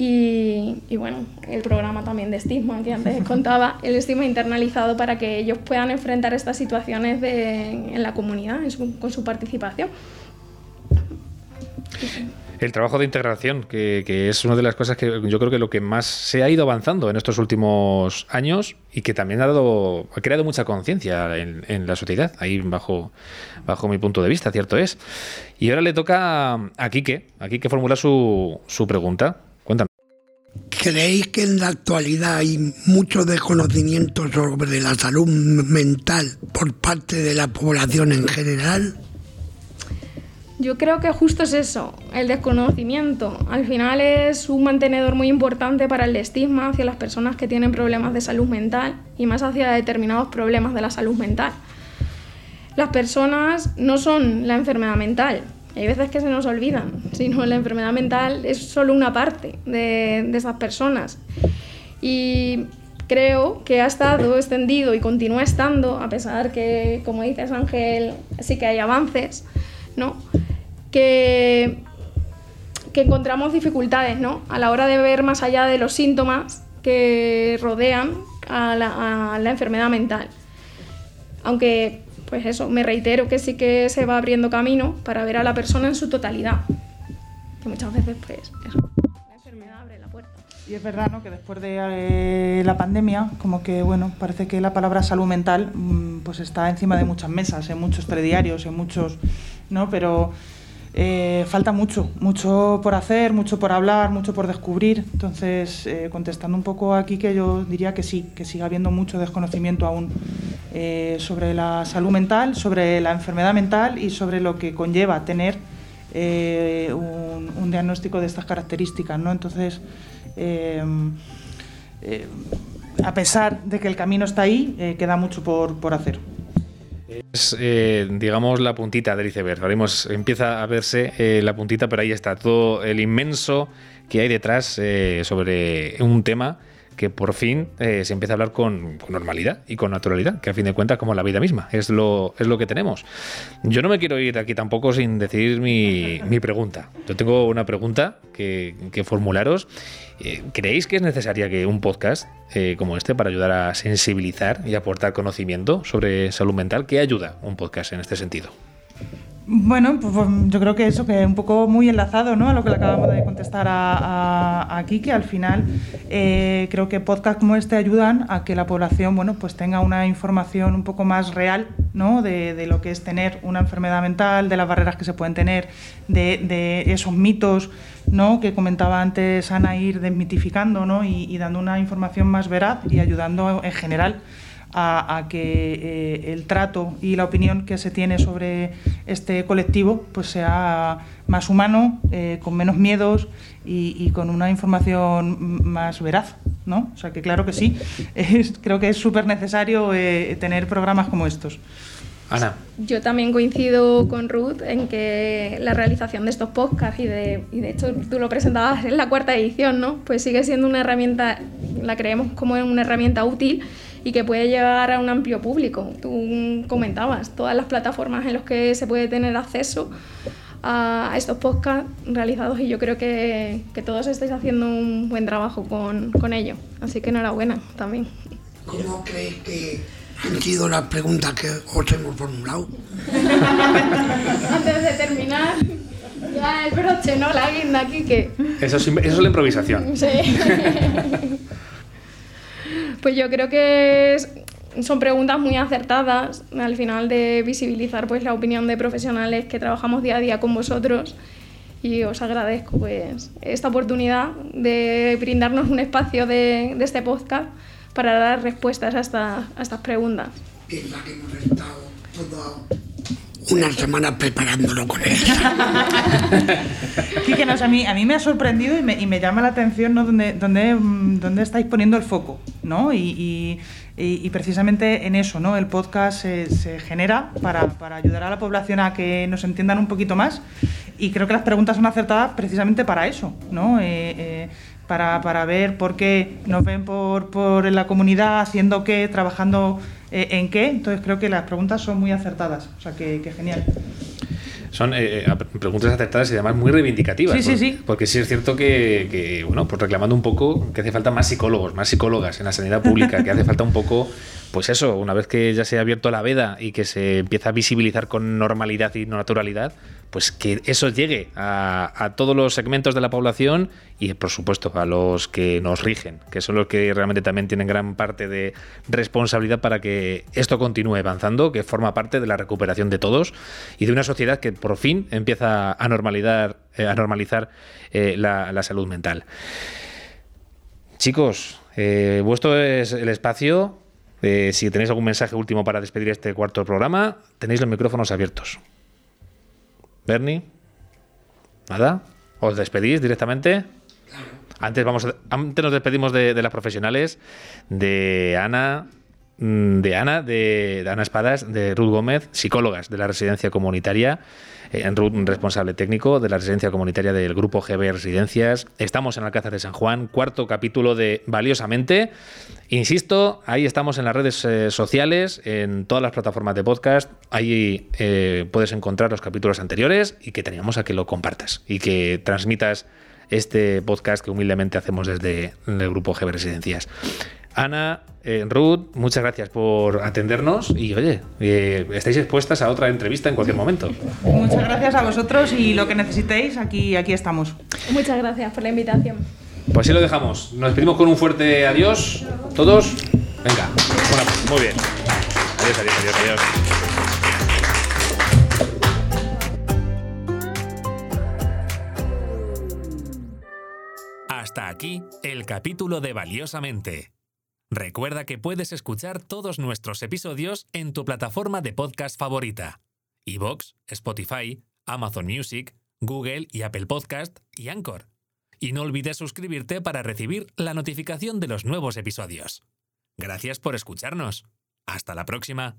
Y, y bueno, el programa también de estigma que antes <laughs> contaba, el estigma internalizado para que ellos puedan enfrentar estas situaciones de- en la comunidad en su- con su participación. El trabajo de integración, que, que es una de las cosas que yo creo que lo que más se ha ido avanzando en estos últimos años y que también ha dado, ha creado mucha conciencia en, en la sociedad, ahí bajo, bajo mi punto de vista, cierto es. Y ahora le toca a Quique, a Quique formular su, su pregunta. ¿Creéis que en la actualidad hay mucho desconocimiento sobre la salud mental por parte de la población en general? Yo creo que justo es eso, el desconocimiento. Al final es un mantenedor muy importante para el estigma hacia las personas que tienen problemas de salud mental y más hacia determinados problemas de la salud mental. Las personas no son la enfermedad mental. Hay veces que se nos olvidan, sino la enfermedad mental es solo una parte de, de esas personas. Y creo que ha estado extendido y continúa estando, a pesar que, como dices Ángel, sí que hay avances, ¿no? Que, que encontramos dificultades, ¿no? A la hora de ver más allá de los síntomas que rodean a la, a la enfermedad mental. Aunque, pues eso, me reitero que sí que se va abriendo camino para ver a la persona en su totalidad. Que muchas veces, pues, eso, la enfermedad abre la puerta. Y es verdad, ¿no? Que después de eh, la pandemia, como que, bueno, parece que la palabra salud mental, mm, pues está encima de muchas mesas, en muchos telediarios, en muchos, ¿no? Pero eh, falta mucho, mucho por hacer, mucho por hablar, mucho por descubrir. Entonces, eh, contestando un poco aquí, que yo diría que sí, que sigue habiendo mucho desconocimiento aún eh, sobre la salud mental, sobre la enfermedad mental y sobre lo que conlleva tener un, un diagnóstico de estas características, ¿no? Entonces, a pesar de que el camino está ahí, queda mucho por, por hacer. Es, eh, digamos, la puntita del iceberg. Ahora mismo empieza a verse eh, la puntita, pero ahí está todo el inmenso que hay detrás eh, sobre un tema que por fin eh, se empieza a hablar con, normalidad y con naturalidad, que a fin de cuentas como la vida misma, es lo, es lo que tenemos. Yo no me quiero ir aquí tampoco sin decir mi, mi pregunta. Yo tengo una pregunta que, que formularos. Eh, ¿Creéis que es necesaria que un podcast eh, como este para ayudar a sensibilizar y aportar conocimiento sobre salud mental? ¿Qué ayuda un podcast en este sentido? Bueno, pues, pues, yo creo que eso, que un poco muy enlazado ¿no? a lo que le acabamos de contestar a, a, a Kiki, al final eh, creo que podcasts como este ayudan a que la población bueno, pues tenga una información un poco más real ¿no? de, lo que es tener una enfermedad mental, de las barreras que se pueden tener, de, de esos mitos ¿no? que comentaba antes Ana, ir desmitificando ¿no? y, y dando una información más veraz y ayudando en general a, a que eh, el trato y la opinión que se tiene sobre este colectivo pues sea más humano, eh, con menos miedos y, y, con una información más veraz. ¿no? O sea que claro que sí, <laughs> es, creo que es súper necesario eh, tener programas como estos. Ana. Yo también coincido con Ruth en que la realización de estos podcasts y de, y de hecho tú lo presentabas en la cuarta edición, ¿no? Pues sigue siendo una herramienta, la creemos como una herramienta útil y que puede llegar a un amplio público. Tú comentabas todas las plataformas en las que se puede tener acceso a estos podcasts realizados y yo creo que, que todos estáis haciendo un buen trabajo con, con ello. Así que enhorabuena también. ¿Cómo crees que han sido las preguntas que os hemos formulado? <laughs> Antes de terminar, ya el broche, ¿no? La guinda aquí que... Eso es, eso es la improvisación. Sí. <laughs> pues yo creo que son preguntas muy acertadas al final de visibilizar pues la opinión de profesionales que trabajamos día a día con vosotros y os agradezco pues esta oportunidad de brindarnos un espacio de, de este podcast para dar respuestas a, esta, a estas preguntas. Una semana preparándolo con él. <laughs> Quique, no, o sea, a, mí, a mí me ha sorprendido y me, y me llama la atención ¿no? dónde, dónde, mm, dónde estáis poniendo el foco, ¿no? Y, y, precisamente en eso, ¿no? El podcast se, se genera para, para, ayudar a la población a que nos entiendan un poquito más y creo que las preguntas son acertadas precisamente para eso, ¿no? Eh, eh, para, para, ver por qué nos ven por, por la comunidad, haciendo qué, trabajando eh, en qué. Entonces creo que las preguntas son muy acertadas. O sea, que, que genial. Son eh, preguntas acertadas y además muy reivindicativas. Sí, porque, sí, sí. Porque sí es cierto que, que, bueno, pues reclamando un poco que hace falta más psicólogos, más psicólogas en la sanidad pública, que hace falta un poco, pues eso, una vez que ya se ha abierto la veda y que se empieza a visibilizar con normalidad y naturalidad, pues que eso llegue a, todos los segmentos de la población y por supuesto a los que nos rigen, que son los que realmente también tienen gran parte de responsabilidad para que esto continúe avanzando, que forma parte de la recuperación de todos y de una sociedad que por fin empieza a normalizar, eh, a normalizar eh, la, salud mental. Chicos, eh, vuestro es el espacio. si tenéis algún mensaje último para despedir este cuarto programa, tenéis los micrófonos abiertos. Bernie, nada, os despedís directamente. Antes, vamos a, antes nos despedimos de, de, las profesionales, de Ana, de Ana, de, Ana Espadas, de Ruth Gómez, psicólogas de la residencia comunitaria, eh, Ruth, responsable técnico de la residencia comunitaria del grupo GB Residencias. Estamos en Alcázar de San Juan, cuarto capítulo de Valiosamente. Insisto, ahí estamos en las redes eh, sociales, en todas las plataformas de podcast. Ahí eh, puedes encontrar los capítulos anteriores y que teníamos a que lo compartas y que transmitas este podcast que humildemente hacemos desde el grupo GB Residencias. Ana, eh, Ruth, muchas gracias por atendernos y oye, eh, estáis expuestas a otra entrevista en cualquier momento. Muchas gracias a vosotros y lo que necesitéis, aquí, aquí estamos. Muchas gracias por la invitación. Pues así lo dejamos. Nos despedimos con un fuerte adiós. Todos. Venga. Bueno, muy bien. Adiós, adiós, adiós, adiós. Hasta aquí el capítulo de Valiosamente. Recuerda que puedes escuchar todos nuestros episodios en tu plataforma de podcast favorita: iVoox, Spotify, Amazon Music, Google y Apple Podcast y Anchor. y no olvides suscribirte para recibir la notificación de los nuevos episodios. Gracias por escucharnos. Hasta la próxima.